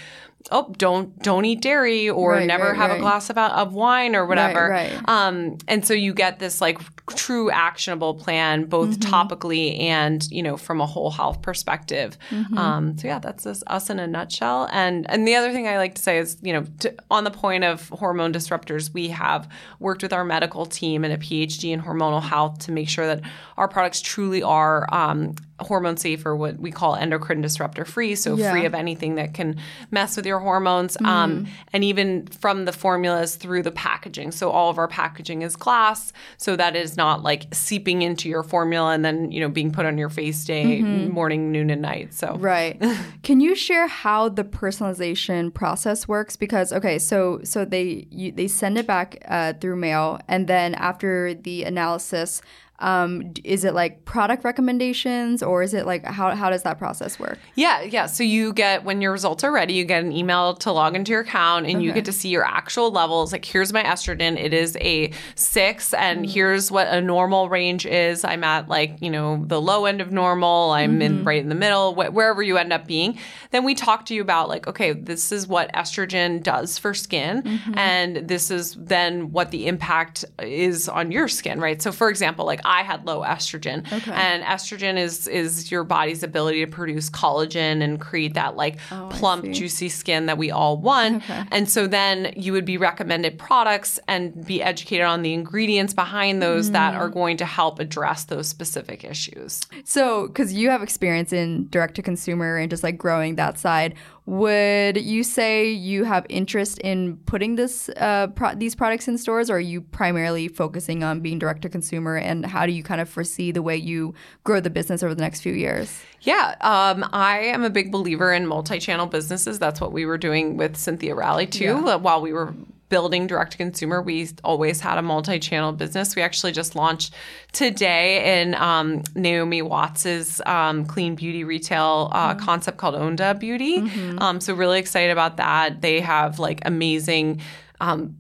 oh don't don't eat dairy or right, never right, have right. a glass of, of wine or whatever um, and so you get this like true actionable plan both mm-hmm. topically and you know from a whole health perspective mm-hmm. um, so yeah that's us, us in a nutshell and and the other thing i like to say is you know to, on the point of hormone disruptors we have worked with our medical team and a phd in hormonal health to make sure that our products truly are um, hormone safe or what we call endocrine disruptor free so yeah. free of anything that can mess with your hormones mm. um, and even from the formulas through the packaging so all of our packaging is glass so that is not like seeping into your formula and then you know being put on your face day mm-hmm. morning noon and night so
right can you share how the personalization process works because okay so so they you, they send it back uh, through mail and then after the analysis um, is it like product recommendations or is it like how, how does that process work?
Yeah, yeah. So you get when your results are ready, you get an email to log into your account and okay. you get to see your actual levels. Like here's my estrogen, it is a six, and mm-hmm. here's what a normal range is. I'm at like you know the low end of normal. I'm mm-hmm. in right in the middle, wh- wherever you end up being. Then we talk to you about like okay, this is what estrogen does for skin, mm-hmm. and this is then what the impact is on your skin, right? So for example, like I had low estrogen. Okay. And estrogen is is your body's ability to produce collagen and create that like oh, plump, juicy skin that we all want. Okay. And so then you would be recommended products and be educated on the ingredients behind those mm. that are going to help address those specific issues.
So, because you have experience in direct to consumer and just like growing that side, would you say you have interest in putting this uh, pro- these products in stores, or are you primarily focusing on being direct to consumer? And how do you kind of foresee the way you grow the business over the next few years?
Yeah, um, I am a big believer in multi-channel businesses. That's what we were doing with Cynthia Rowley too, yeah. while we were building direct to consumer, we always had a multi channel business. We actually just launched today in um, Naomi Watts's um, clean beauty retail uh, mm-hmm. concept called Onda Beauty. Mm-hmm. Um, so, really excited about that. They have like amazing um,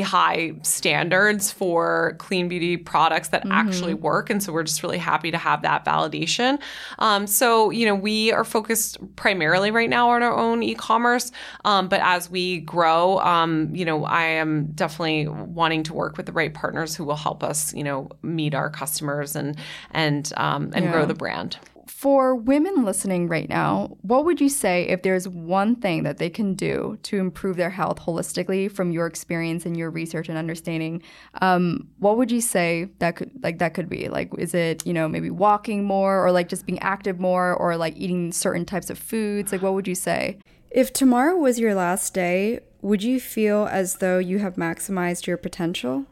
high standards for clean beauty products that mm-hmm. actually work. And so we're just really happy to have that validation. Um, so, you know, we are focused primarily right now on our own e commerce. Um, but as we grow, um, you know, I am definitely wanting to work with the right partners who will help us, you know, meet our customers and, and, um, and yeah. grow the brand.
For women listening right now, what would you say if there's one thing that they can do to improve their health holistically from your experience and your research and understanding? Um, what would you say that could like that could be? Like, is it you know maybe walking more, or like just being active more, or like eating certain types of foods? Like, what would you say?
If tomorrow was your last day, would you feel as though you have maximized your potential?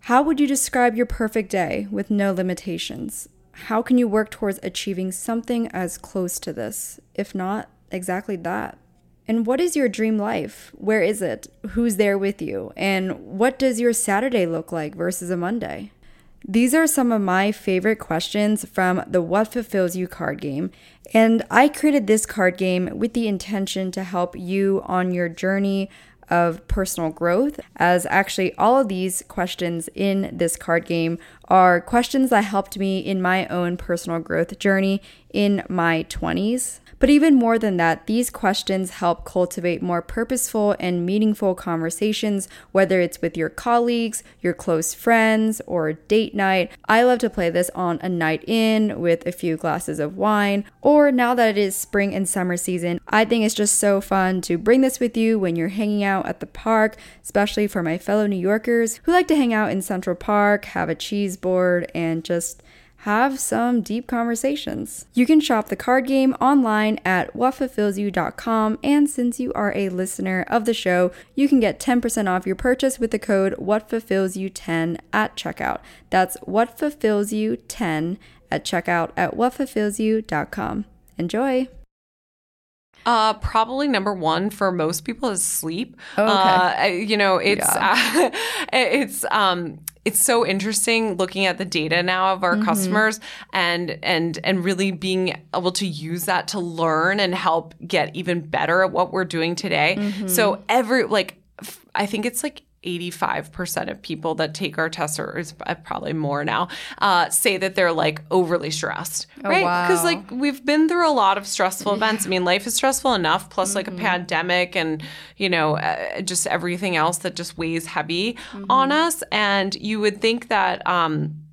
How would you describe your perfect day with no limitations? How can you work towards achieving something as close to this, if not exactly that? And what is your dream life? Where is it? Who's there with you? And what does your Saturday look like versus a Monday? These are some of my favorite questions from the What Fulfills You card game. And I created this card game with the intention to help you on your journey of personal growth, as actually all of these questions in this card game are questions that helped me in my own personal growth journey in my 20s. But even more than that, these questions help cultivate more purposeful and meaningful conversations, whether it's with your colleagues, your close friends, or date night. I love to play this on a night in with a few glasses of wine, or now that it is spring and summer season, I think it's just so fun to bring this with you when you're hanging out at the park, especially for my fellow New Yorkers who like to hang out in Central Park, have a cheese board, and just
have some deep conversations. You can shop the card game online at whatfulfillsyou.com, and since you are a listener of the show, you can get 10% off your purchase with the code whatfulfillsyou10 at checkout. That's whatfulfillsyou10 at checkout at whatfulfillsyou.com. Enjoy!
Uh, probably number one for most people is sleep.
Oh, okay.
Uh, you know, it's uh, it's um it's so interesting looking at the data now of our customers and and and really being able to use that to learn and help get even better at what we're doing today. So every like f- I think it's like 85% of people that take our tests, or it's probably more now, uh, say that they're like overly stressed, right? Because
wow.
like we've been through a lot of stressful events. I mean, life is stressful enough, plus like a pandemic and, you know, uh, just everything else that just weighs heavy on us. And you would think that, um,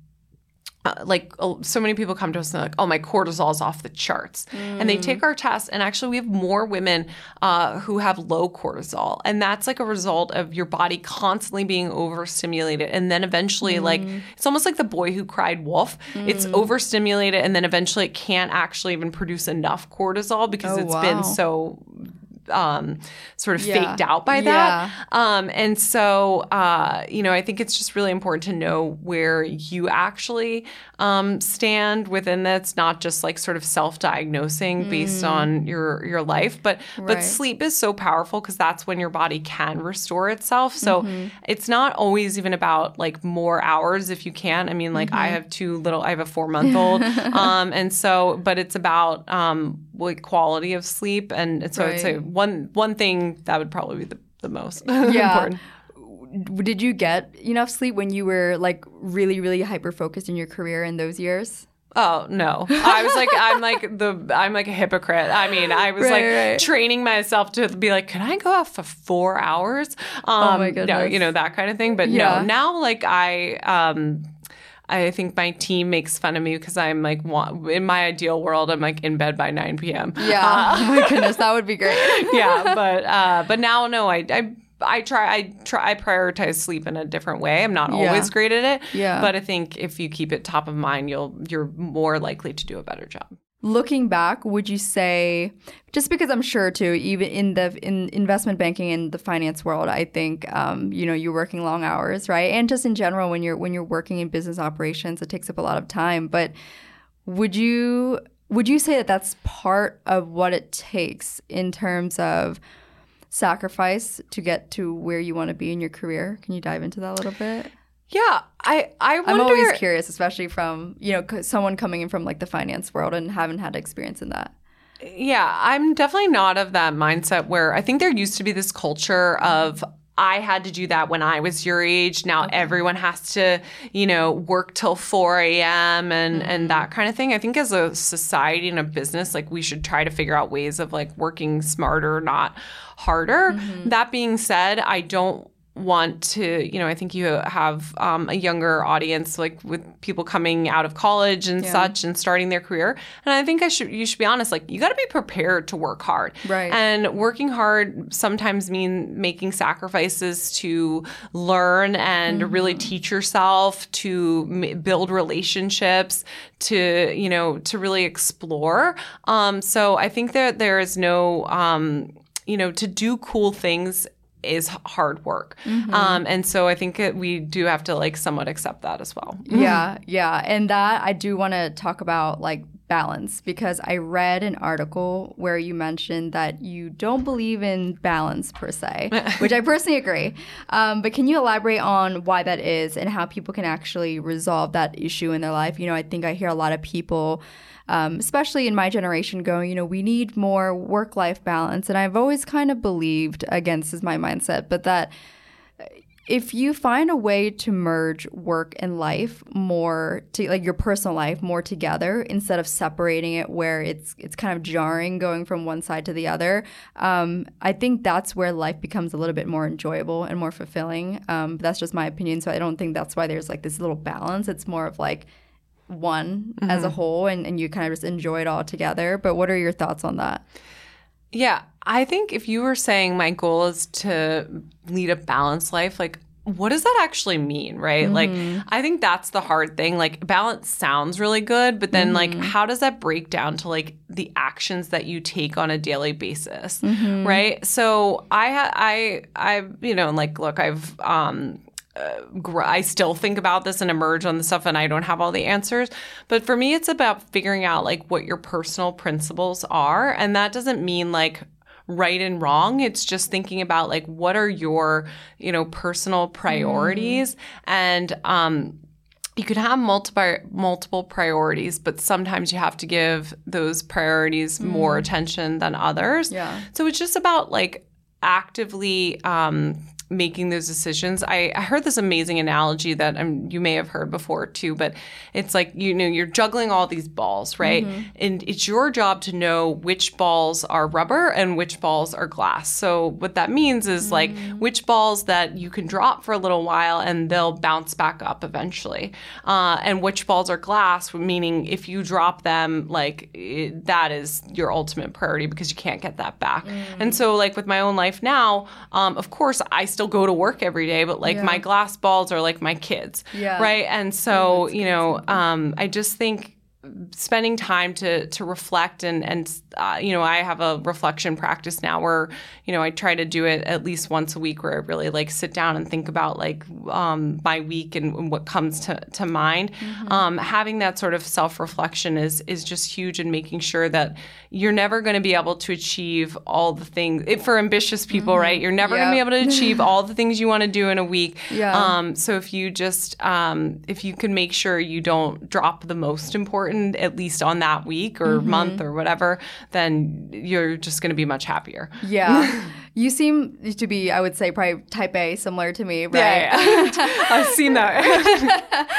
uh, like uh, so many people come to us and they're like, "Oh, my cortisol's off the charts," and they take our test, and actually we have more women uh, who have low cortisol, and that's like a result of your body constantly being overstimulated, and then eventually, like it's almost like the boy who cried wolf. It's overstimulated, and then eventually it can't actually even produce enough cortisol because
Oh,
it's
wow.
been so um, sort of
Yeah.
faked out by that. Um, and so, uh, you know, I think it's just really important to know where you actually um, stand within that's not just like sort of self-diagnosing based on your your life, but but
Mm.
Sleep is so powerful because that's when your body can restore itself. So
Mm-hmm.
it's not always even about like more hours if you can. I mean, like I
Mm-hmm.
have two little, I have a four month old, um, and so, but it's about um, like quality of sleep, and so it's a
Right.
One one thing that would probably be the, the most
Yeah.
important.
Did you get enough sleep when you were like really, really hyper focused in your career in those years?
Oh no! I was like, I'm like the, I'm like a hypocrite. I mean, I was
Right,
like
right.
training myself to be like, can I go out for four hours? Um,
Oh my
No,
goodness.
you know that kind of thing. But
Yeah.
no, now like I, um, I think my team makes fun of me because I'm like, in my ideal world, I'm like in bed by 9 p.m.
Yeah. oh my goodness, that would be great.
yeah, but uh, but now no, I, I I try I try I prioritize sleep in a different way. I'm not
Yeah.
always great at it.
Yeah.
But I think if you keep it top of mind, you'll you're more likely to do a better job.
Looking back, would you say just because I'm sure too, even in the in investment banking and the finance world, I think um, you know you're working long hours, right? And just in general, when you're when you're working in business operations, it takes up a lot of time. But would you would you say that that's part of what it takes in terms of sacrifice to get to where you want to be in your career? Can you dive into that a little bit?
Yeah, I I wonder.
I'm always curious, especially from you know someone coming in from like the finance world and haven't had experience in that.
Yeah, I'm definitely not of that mindset where I think there used to be this culture of I had to do that when I was your age. Now everyone has to, you know, work till 4 a.m. and and mm-hmm. that kind of thing. I think as a society and a business, like we should try to figure out ways of like working smarter, not harder. Mm-hmm. That being said, I don't want to you know i think you have um, a younger audience like with people coming out of college and such and starting their career. And i think i should you should be honest like you got to be prepared to work hard.
Right.
and working hard sometimes mean making sacrifices to learn and really teach yourself to m- build relationships to you know to really explore. Um, so i think that there is no um, you know to do cool things is hard work um, and so i think that we do have to like somewhat accept that as well
Yeah, yeah. And that I do want to talk about like balance because I read an article where you mentioned that you don't believe in balance per se, which I personally agree. Um, but can you elaborate on why that is and how people can actually resolve that issue in their life? You know, I think I hear a lot of people. Um, especially in my generation, going, you know, we need more work life balance. And I've always kind of believed, against is my mindset, but that if you find a way to merge work and life more to like your personal life more together instead of separating it where it's it's kind of jarring going from one side to the other um, i think that's where life becomes a little bit more enjoyable and more fulfilling. Um, but that's just my opinion. So i don't think that's why there's like this little balance. It's more of like one as a mm-hmm. whole and, and you kind of just enjoy it all together but what are your thoughts on that
Yeah, I think if you were saying my goal is to lead a balanced life, like what does that actually mean, right? Like, mm-hmm. I think that's the hard thing. Like, balance sounds really good, but then, like, mm-hmm. how does that break down to like the actions that you take on a daily basis, right? So, I, I, I, you know, like, look, I've, um, I still think about this and emerge on the stuff, and I don't have all the answers. But for me, it's about figuring out like what your personal principles are, and that doesn't mean like right and wrong. It's just thinking about like what are your you know personal priorities and um you could have multiple multiple priorities, but sometimes you have to give those priorities more attention than others.
Yeah.
So it's just about like actively um, making those decisions. I, I heard this amazing analogy that um, you may have heard before too, but it's like you know you're juggling all these balls, right? And it's your job to know which balls are rubber and which balls are glass. So what that means is like which balls that you can drop for a little while and they'll bounce back up eventually, uh, and which balls are glass, meaning if you drop them, like it, that is your ultimate priority because you can't get that back. And so like with my own life now, um, of course I still go to work every day, but like my glass balls are like my kids,
Yeah.
right? And so you know, um, I just think spending time to to reflect and and uh, you know I have a reflection practice now where you know I try to do it at least once a week where I really like sit down and think about like um, my week and, and what comes to to mind. Um, having that sort of self reflection is is just huge in making sure that you're never going to be able to achieve all the things if for ambitious people, right? You're never going to be able to achieve all the things you want to do in a week.
Yeah.
Um, so if you just um, if you can make sure you don't drop the most important at least on that week or
Mm-hmm.
month or whatever, then you're just going to be much happier.
Yeah. you seem to be, I would say, probably type A, similar to me, right?
Yeah, yeah. I've seen that.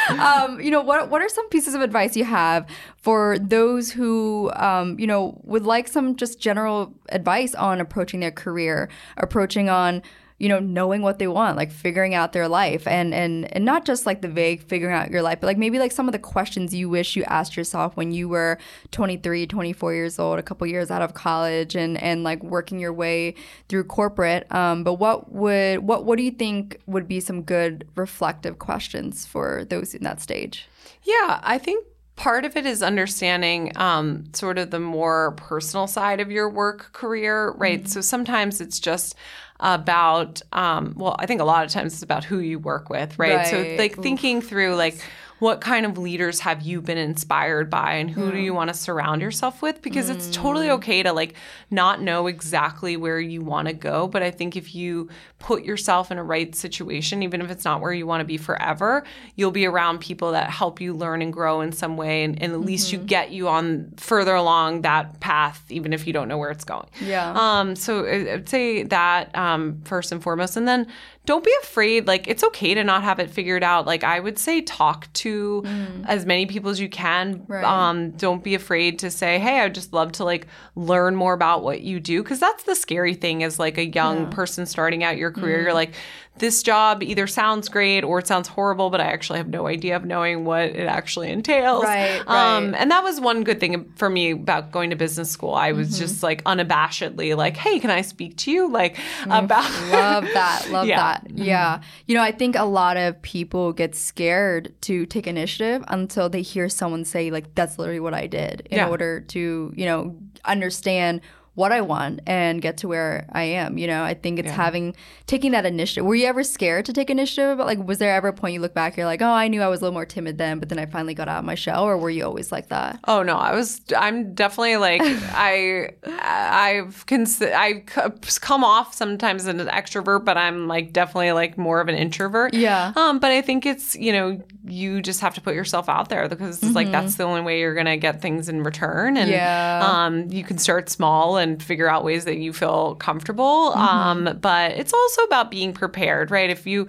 um, you know, what what are some pieces of advice you have for those who, um, you know, would like some just general advice on approaching their career, approaching on, you know, knowing what they want, like figuring out their life, and and and not just like the vague figuring out your life, but like maybe like some of the questions you wish you asked yourself when you were 23, 24 years old, a couple years out of college, and and like working your way through corporate. Um, but what would what what do you think would be some good reflective questions for those in that stage?
Yeah, I think part of it is understanding um, sort of the more personal side of your work career, right? So sometimes it's just about, um, well, I think a lot of times it's about who you work with, right? So like thinking through like, what kind of leaders have you been inspired by and who do you want to surround yourself with? Because it's totally okay to like not know exactly where you want to go but i think if you put yourself in a right situation even if it's not where you want to be forever you'll be around people that help you learn and grow in some way and, and at least you get you on further along that path even if you don't know where it's going.
Yeah.
um, so I'd say that um, first and foremost, and then don't be afraid. Like it's okay to not have it figured out. Like I would say, talk to as many people as you can.
Right.
Um, don't be afraid to say, "Hey, I'd just love to like learn more about what you do," because that's the scary thing. As like a young person starting out your career, you're like, this job either sounds great or it sounds horrible, but I actually have no idea of knowing what it actually entails.
Right,
Um,
right.
and that was one good thing for me about going to business school. I was just like unabashedly like, "Hey, can I speak to you?" Like about
Love that. Love
Yeah.
that. Mm-hmm. Yeah. You know, I think a lot of people get scared to take initiative until they hear someone say, like, that's literally what I did in
Yeah.
order to, you know, understand what I want and get to where I am. You know, I think it's having taking that initiative. Were you ever scared to take initiative? But Like, was there ever a point you look back, you're like, oh, I knew I was a little more timid then, but then I finally got out of my shell, or were you always like that?
Oh no, I was. I'm definitely like I. I've cons- I come off sometimes as an extrovert, but I'm like definitely like more of an introvert.
Yeah.
Um, but I think it's you know you just have to put yourself out there because it's like that's the only way you're gonna get things in return. And
Yeah.
um, you can start small and figure out ways that you feel comfortable. Um, but it's also about being prepared, right? If you,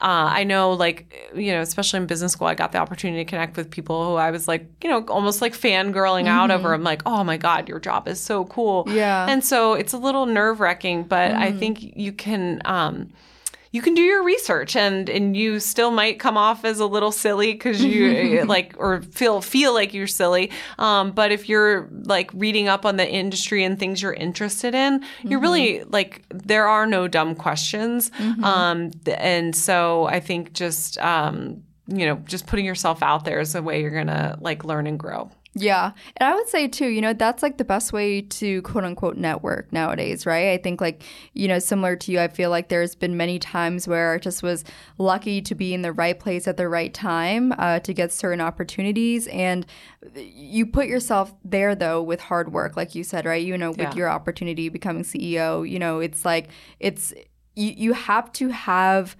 uh, I know, like you know, especially in business school, I got the opportunity to connect with people who I was like, you know, almost like fangirling out over. I'm like, oh my god, your job is so cool.
Yeah.
And so it's a little nerve wracking, but I think you can. Um, you can do your research and and you still might come off as a little silly because you like or feel feel like you're silly. Um, but if you're like reading up on the industry and things you're interested in, you're really like there are no dumb questions. Um, and so I think just um, you know just putting yourself out there is a way you're gonna like learn and grow.
Yeah. And I would say too, you know, that's like the best way to quote unquote network nowadays, right? I think like, you know, similar to you, I feel like there's been many times where I just was lucky to be in the right place at the right time uh, to get certain opportunities. And you put yourself there though with hard work, like you said, right? You know, with
Yeah.
your opportunity becoming CEO, you know, it's like, it's, you, you have to have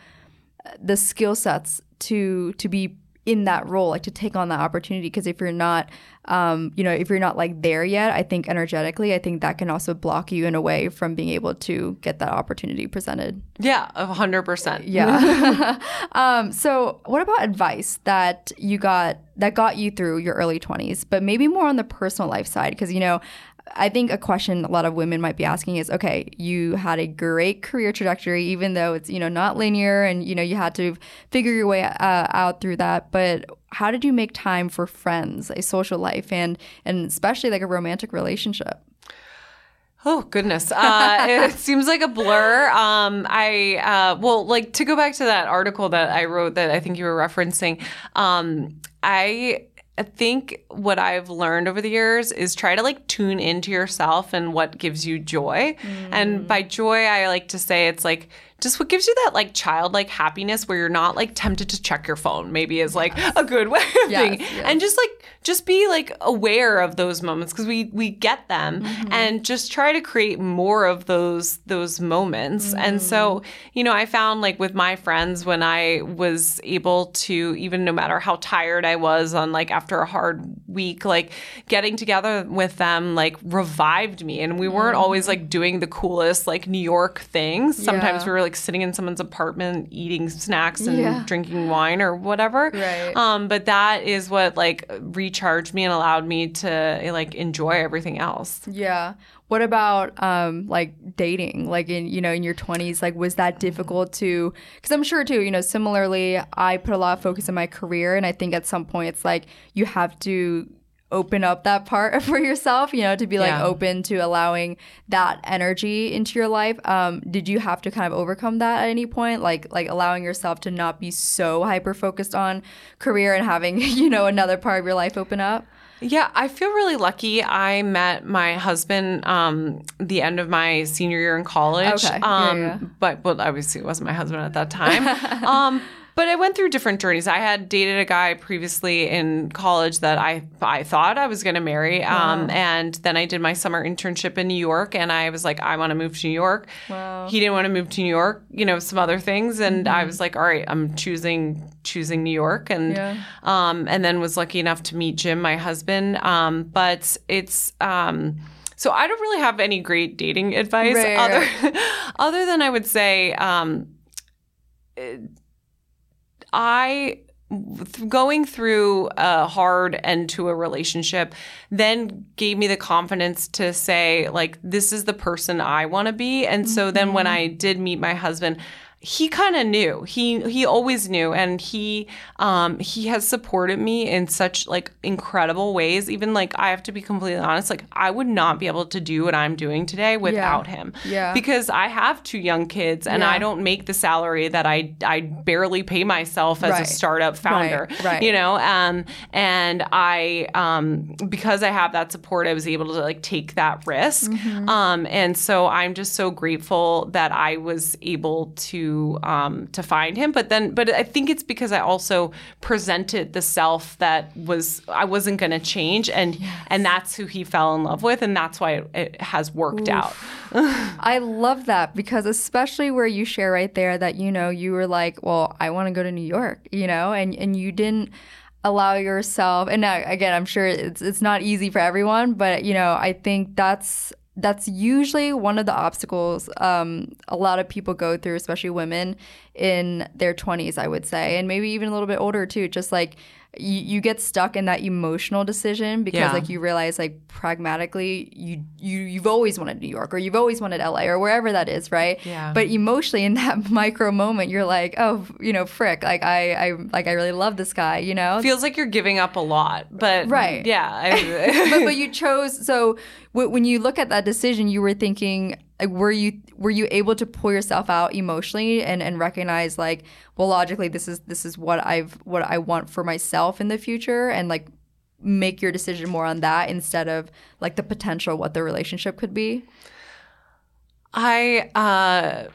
the skill sets to to be in that role like to take on that opportunity because if you're not um, you know if you're not like there yet i think energetically i think that can also block you in a way from being able to get that opportunity presented.
Yeah, a hundred percent.
yeah. Um, so what about advice that you got that got you through your early 20s but maybe more on the personal life side? Because you know I think a question a lot of women might be asking is, okay, you had a great career trajectory, even though it's you know not linear, and you know you had to figure your way uh, out through that. But how did you make time for friends, a social life, and and especially like a romantic relationship?
Oh goodness, uh, it seems like a blur. Um, I uh, well, like to go back to that article that I wrote that I think you were referencing. Um, I I think what I've learned over the years is try to like tune into yourself and what gives you joy. And mm. by joy, I like to say it's like just what gives you that like childlike happiness where you're not like tempted to check your phone, maybe is like a good way of
Yes,
thinking.
yes.
And just like just be like aware of those moments because we we get them mm-hmm. and just try to create more of those those moments. And so, mm-hmm. you know, I found like with my friends when I was able to even no matter how tired I was on like after a hard week, like getting together with them like revived me. And we weren't always mm-hmm. like doing the coolest like New York things. Sometimes
Yeah.
we were like sitting in someone's apartment eating snacks and
Yeah.
drinking wine or whatever.
Right.
Um, but that is what like recharged me and allowed me to like enjoy everything else.
Yeah. What about um like dating? Like in you know in your 20s like was that difficult to cuz I'm sure too, you know, similarly I put a lot of focus in my career and I think at some point it's like you have to open up that part for yourself, you know, to be like
Yeah.
open to allowing that energy into your life. Um did you have to kind of overcome that at any point like like allowing yourself to not be so hyper focused on career and having, you know, another part of your life open up?
Yeah, I feel really lucky. I met my husband um, the end of my senior year in college.
Okay. Yeah,
Um,
yeah.
But well, obviously, it wasn't my husband at that time. um, but I went through different journeys. I had dated a guy previously in college that I I thought I was going to marry, um, and then I did my summer internship in New York, and I was like, I want to move to New York.
Wow.
He didn't want to move to New York, you know, some other things, and
Mm-hmm.
I was like, all right, I'm choosing choosing New York, and
Yeah.
um, and then was lucky enough to meet Jim, my husband. Um, but it's um, so I don't really have any great dating advice
Right,
other other than I would say um, it- I going through a hard end to a relationship then gave me the confidence to say like this is the person I want to be. And so then when mm-hmm. I did meet my husband he kind of knew he he always knew and he um he has supported me in such like incredible ways even like i have to be completely honest like i would not be able to do what i'm doing today without him
Yeah.
because i have two young kids and
Yeah.
i don't make the salary that i i barely pay myself as
Right.
a startup founder
Right, right.
you know um and i um because i have that support i was able to like take that risk
Mm-hmm.
um and so i'm just so grateful that i was able to um to find him. But then but i think it's because i also presented the self that was i wasn't going to change and and that's who he fell in love with and that's why it, it has worked out.
I love that because especially where you share right there that you know you were like, well, I want to go to New York, you know, and and you didn't allow yourself. And now again, I'm sure it's it's not easy for everyone, but you know, I think that's that's usually one of the obstacles um, a lot of people go through, especially women in their 20s, I would say, and maybe even a little bit older too. Just like you, you get stuck in that emotional decision because
Yeah.
like you realize like pragmatically you you you've always wanted New York or you've always wanted LA or wherever that is, right?
Yeah.
But emotionally in that micro moment you're like, oh, you know, frick, like I I like I really love this guy, you know?
Feels like you're giving up a lot, but
Right.
Yeah. I,
but, but you chose so w- when you look at that decision you were thinking like, were you were you able to pull yourself out emotionally and, and recognize like well logically this is this is what I've what I want for myself in the future and like make your decision more on that instead of like the potential what the relationship could be
I uh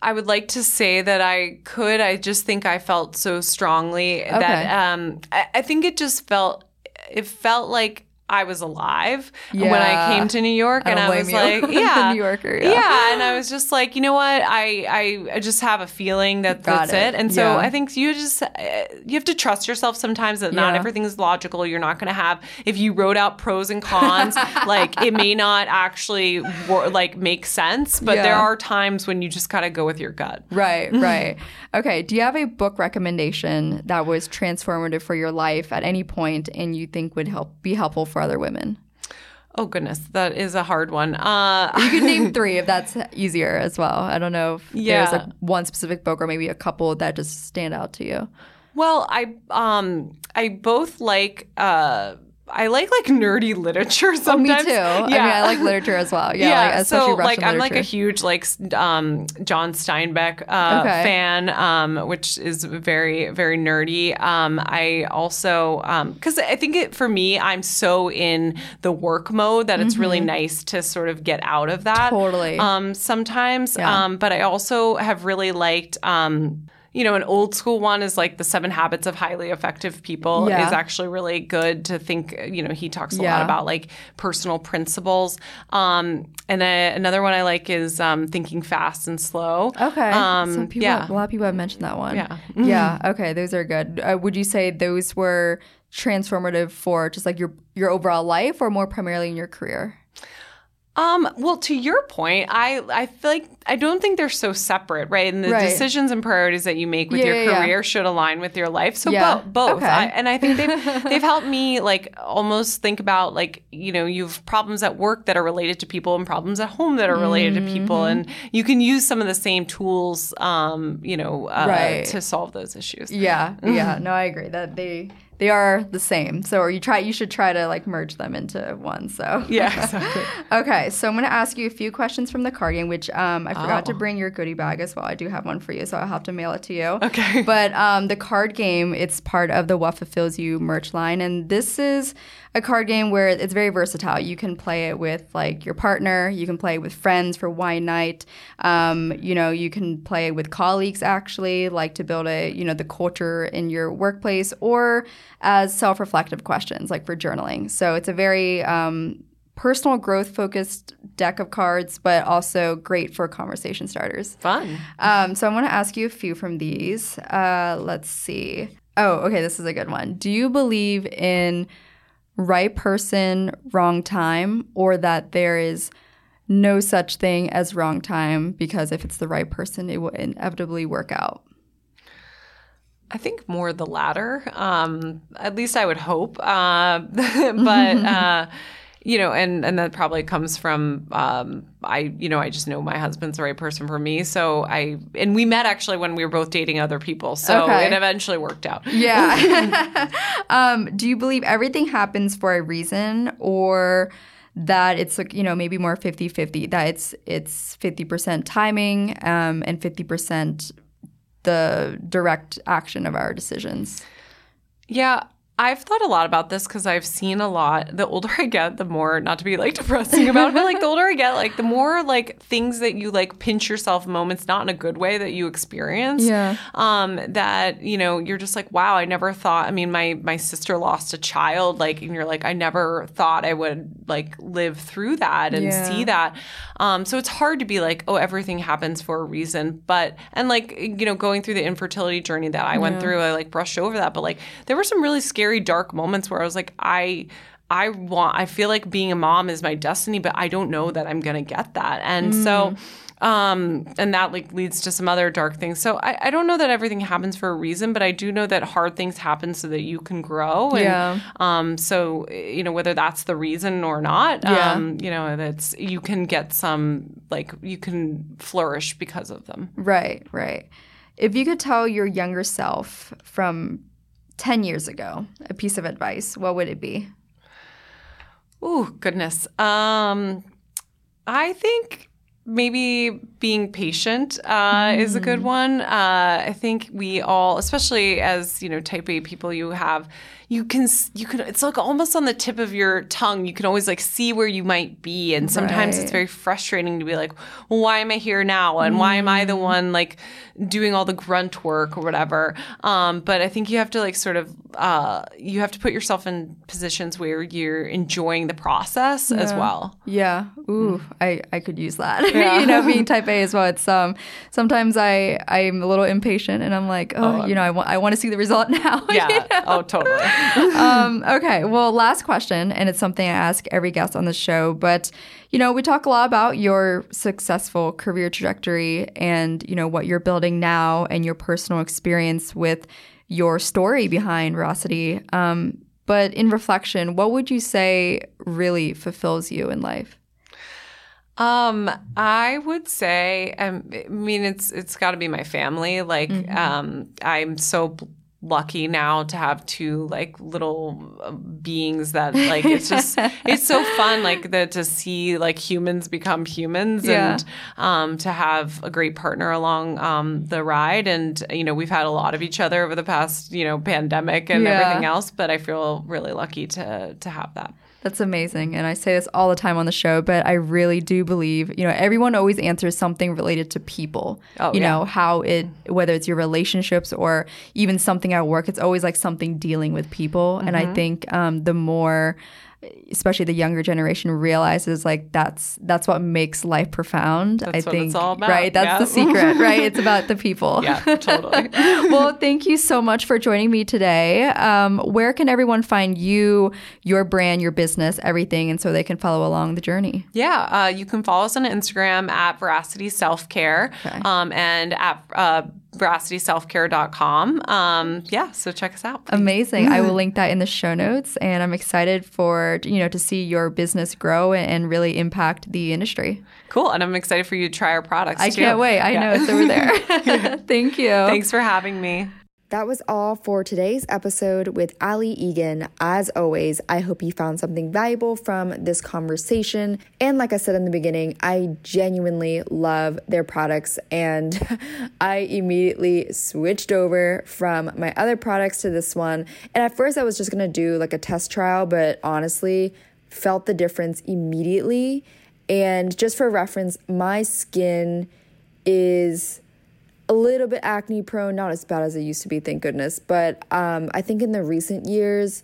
I would like to say that I could. I just think I felt so strongly that um I, I think it just felt it felt like I was alive when I came to New York
I
and I was
you.
like, yeah.
New Yorker, yeah.
yeah. and I was just like, you know what? I I, I just have a feeling that
Got
that's
it.
it. And so
Yeah.
I think you just uh, you have to trust yourself sometimes that not everything is logical. You're not going to have if you wrote out pros and cons, like it may not actually wor- like make sense, but there are times when you just got to go with your gut.
right right okay do you have a book recommendation that was transformative for your life at any point and you think would help be helpful for other women
Oh goodness, that is a hard one. Uh,
You can name three if that's easier as well. I don't know if
Yeah.
there's like one specific book or maybe a couple that just stand out to you.
well, I um I both like uh I like like nerdy literature
Oh,
sometimes.
me too. I mean, I like literature as well. Yeah, like, especially
so
Russian
like I'm like a huge like um, John Steinbeck uh,
Okay.
fan, um, which is very very nerdy. Um, I also because I think it for me I'm so in the work mode that it's really nice to sort of get out of that.
Mm-hmm. Totally.
Um, sometimes,
Yeah.
um, but I also have really liked. Um, you know, an old school one is like the Seven Habits of Highly Effective People
Yeah.
is actually really good to think. You know, he talks a
Yeah.
lot about like personal principles. Um, and I, another one I like is um, Thinking Fast and Slow.
Okay.
Um,
Some people,
yeah.
a lot of people have mentioned that one.
Yeah.
yeah. Okay. Those are good. Uh, would you say those were transformative for just like your your overall life, or more primarily in your career?
Um, well, to your point, I I feel like I don't think they're so separate, right? And the
Right.
decisions and priorities that you make with
Yeah,
your
yeah, yeah.
career should align with your life. So
Yeah.
bo- both,
Okay.
I, and I think they've they've helped me like almost think about like you know you have problems at work that are related to people and problems at home that are related to people,
Mm-hmm.
and you can use some of the same tools, um, you know, uh,
Right.
to solve those issues.
Yeah. Yeah. No, I agree that they they are the same. So, or you try you should try to like merge them into one. So
Yeah, exactly.
Okay, so I'm going to ask you a few questions from the card game, which um, I forgot to
Oh.
bring your goodie bag as well. I do have one for you, so I'll have to mail it to you.
Okay.
But um, the card game, it's part of the What Fulfills You merch line, and this is a card game where it's very versatile. You can play it with like your partner, you can play it with friends for wine night. Um, you know, you can play it with colleagues actually, like to build a you know the culture in your workplace, or as self-reflective questions like for journaling. So it's a very um, personal growth focused deck of cards, but also great for conversation starters.
Fun.
Um, so I want to ask you a few from these. Uh, let's see. Oh, okay, this is a good one. Do you believe in right person, wrong time, or that there is no such thing as wrong time because if it's the right person, it will inevitably work out?
I think more the latter. Um, at least I would hope. Uh, but uh, you know, and and that probably comes from um, I. You know, I just know my husband's the right person for me. So I and we met actually when we were both dating other people. So
Okay.
it eventually worked out.
Yeah. um, do you believe everything happens for a reason or that it's like, you know, maybe more 50-50, that it's it's 50% timing um, and 50% the direct action of our decisions?
Yeah. I've thought a lot about this because I've seen a lot. The older I get, the more not to be like depressing about it, but like the older I get, like the more like things that you like pinch yourself moments, not in a good way that you experience.
Yeah.
Um, that, you know, you're just like, wow, I never thought I mean, my my sister lost a child, like, and you're like, I never thought I would like live through that and
Yeah.
see that. Um, so it's hard to be like, oh, everything happens for a reason. But and like, you know, going through the infertility journey that I went through, I like brushed over that. But like there were some really scary, dark moments where I was like, I I want, I feel like being a mom is my destiny, but I don't know that I'm going to get that. And mm. so, um, and that like leads to some other dark things. So I, I don't know that everything happens for a reason, but I do know that hard things happen so that you can grow. And,
yeah.
Um, so you know whether that's the reason or not.
Yeah.
Um, you know that's you can get some like you can flourish because of them.
Right. Right. If you could tell your younger self from 10 years ago a piece of advice, what would it be?
Oh, goodness. Um, I think maybe being patient uh, mm. is a good mm. one. Uh, I think we all, especially as you know, type A people, you have you can you can it's like almost on the tip of your tongue you can always like see where you might be and sometimes right. it's very frustrating to be like well why am i here now and mm. why am i the mm. one like doing all the grunt work or whatever um, but i think you have to like sort of uh, you have to put yourself in positions where you're enjoying the process
yeah.
as well
yeah ooh mm. i i could use that yeah. you know being type a as well it's um sometimes i i'm a little impatient and i'm like oh, oh you know i want i want to see the result now
yeah
you know?
oh totally
um, okay, well, last question, and it's something I ask every guest on the show, but you know, we talk a lot about your successful career trajectory and you know what you're building now and your personal experience with your story behind Veracity. Um, but in reflection, what would you say really fulfills you in life?
Um, I would say, um, I mean, it's it's got to be my family. Like, mm-hmm. um, I'm so lucky now to have two like little uh, beings that like it's just it's so fun like the to see like humans become humans
yeah.
and um to have a great partner along um the ride and you know we've had a lot of each other over the past you know pandemic and yeah. everything else but I feel really lucky to to have that
that's amazing. And I say this all the time on the show, but I really do believe, you know, everyone always answers something related to people.
Oh,
you
yeah.
know, how it, whether it's your relationships or even something at work, it's always like something dealing with people. Mm-hmm. And I mm-hmm. think um, the more, especially the younger generation realizes like that's that's what makes life profound.
That's
I think
right.
That's
yeah.
the secret, right? It's about the people.
Yeah, totally.
well, thank you so much for joining me today. Um, where can everyone find you, your brand, your business, everything, and so they can follow along the journey?
Yeah, uh, you can follow us on Instagram at Veracity Self Care okay. um, and at uh, veracityselfcare.com. Um, yeah, so check us out.
Please. Amazing. I will link that in the show notes, and I'm excited for you know to see your business grow and really impact the industry.
Cool, and I'm excited for you to try our products.
I
too.
can't wait. I yeah. know it's over there. Thank you.
Thanks for having me.
That was all for today's episode with Ali Egan. As always, I hope you found something valuable from this conversation. And like I said in the beginning, I genuinely love their products and I immediately switched over from my other products to this one. And at first, I was just gonna do like a test trial, but honestly, felt the difference immediately. And just for reference, my skin is a little bit acne prone, not as bad as it used to be, thank goodness. But um, I think in the recent years,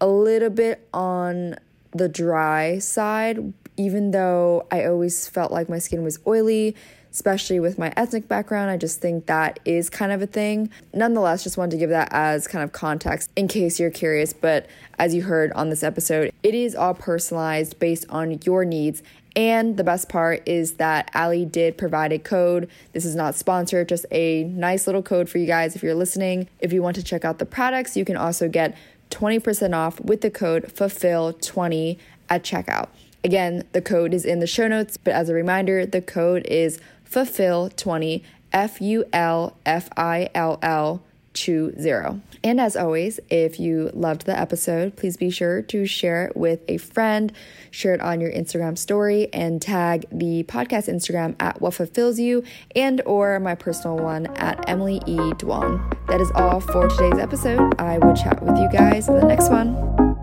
a little bit on the dry side, even though I always felt like my skin was oily, especially with my ethnic background. I just think that is kind of a thing. Nonetheless, just wanted to give that as kind of context in case you're curious. But as you heard on this episode, it is all personalized based on your needs and the best part is that Ali did provide a code. This is not sponsored, just a nice little code for you guys if you're listening. If you want to check out the products, you can also get 20% off with the code FULFILL20 at checkout. Again, the code is in the show notes, but as a reminder, the code is FULFILL20, F U L F I L L 20. And as always, if you loved the episode, please be sure to share it with a friend, share it on your Instagram story, and tag the podcast Instagram at what fulfills you and or my personal one at Emily E. Dwan. That is all for today's episode. I will chat with you guys in the next one.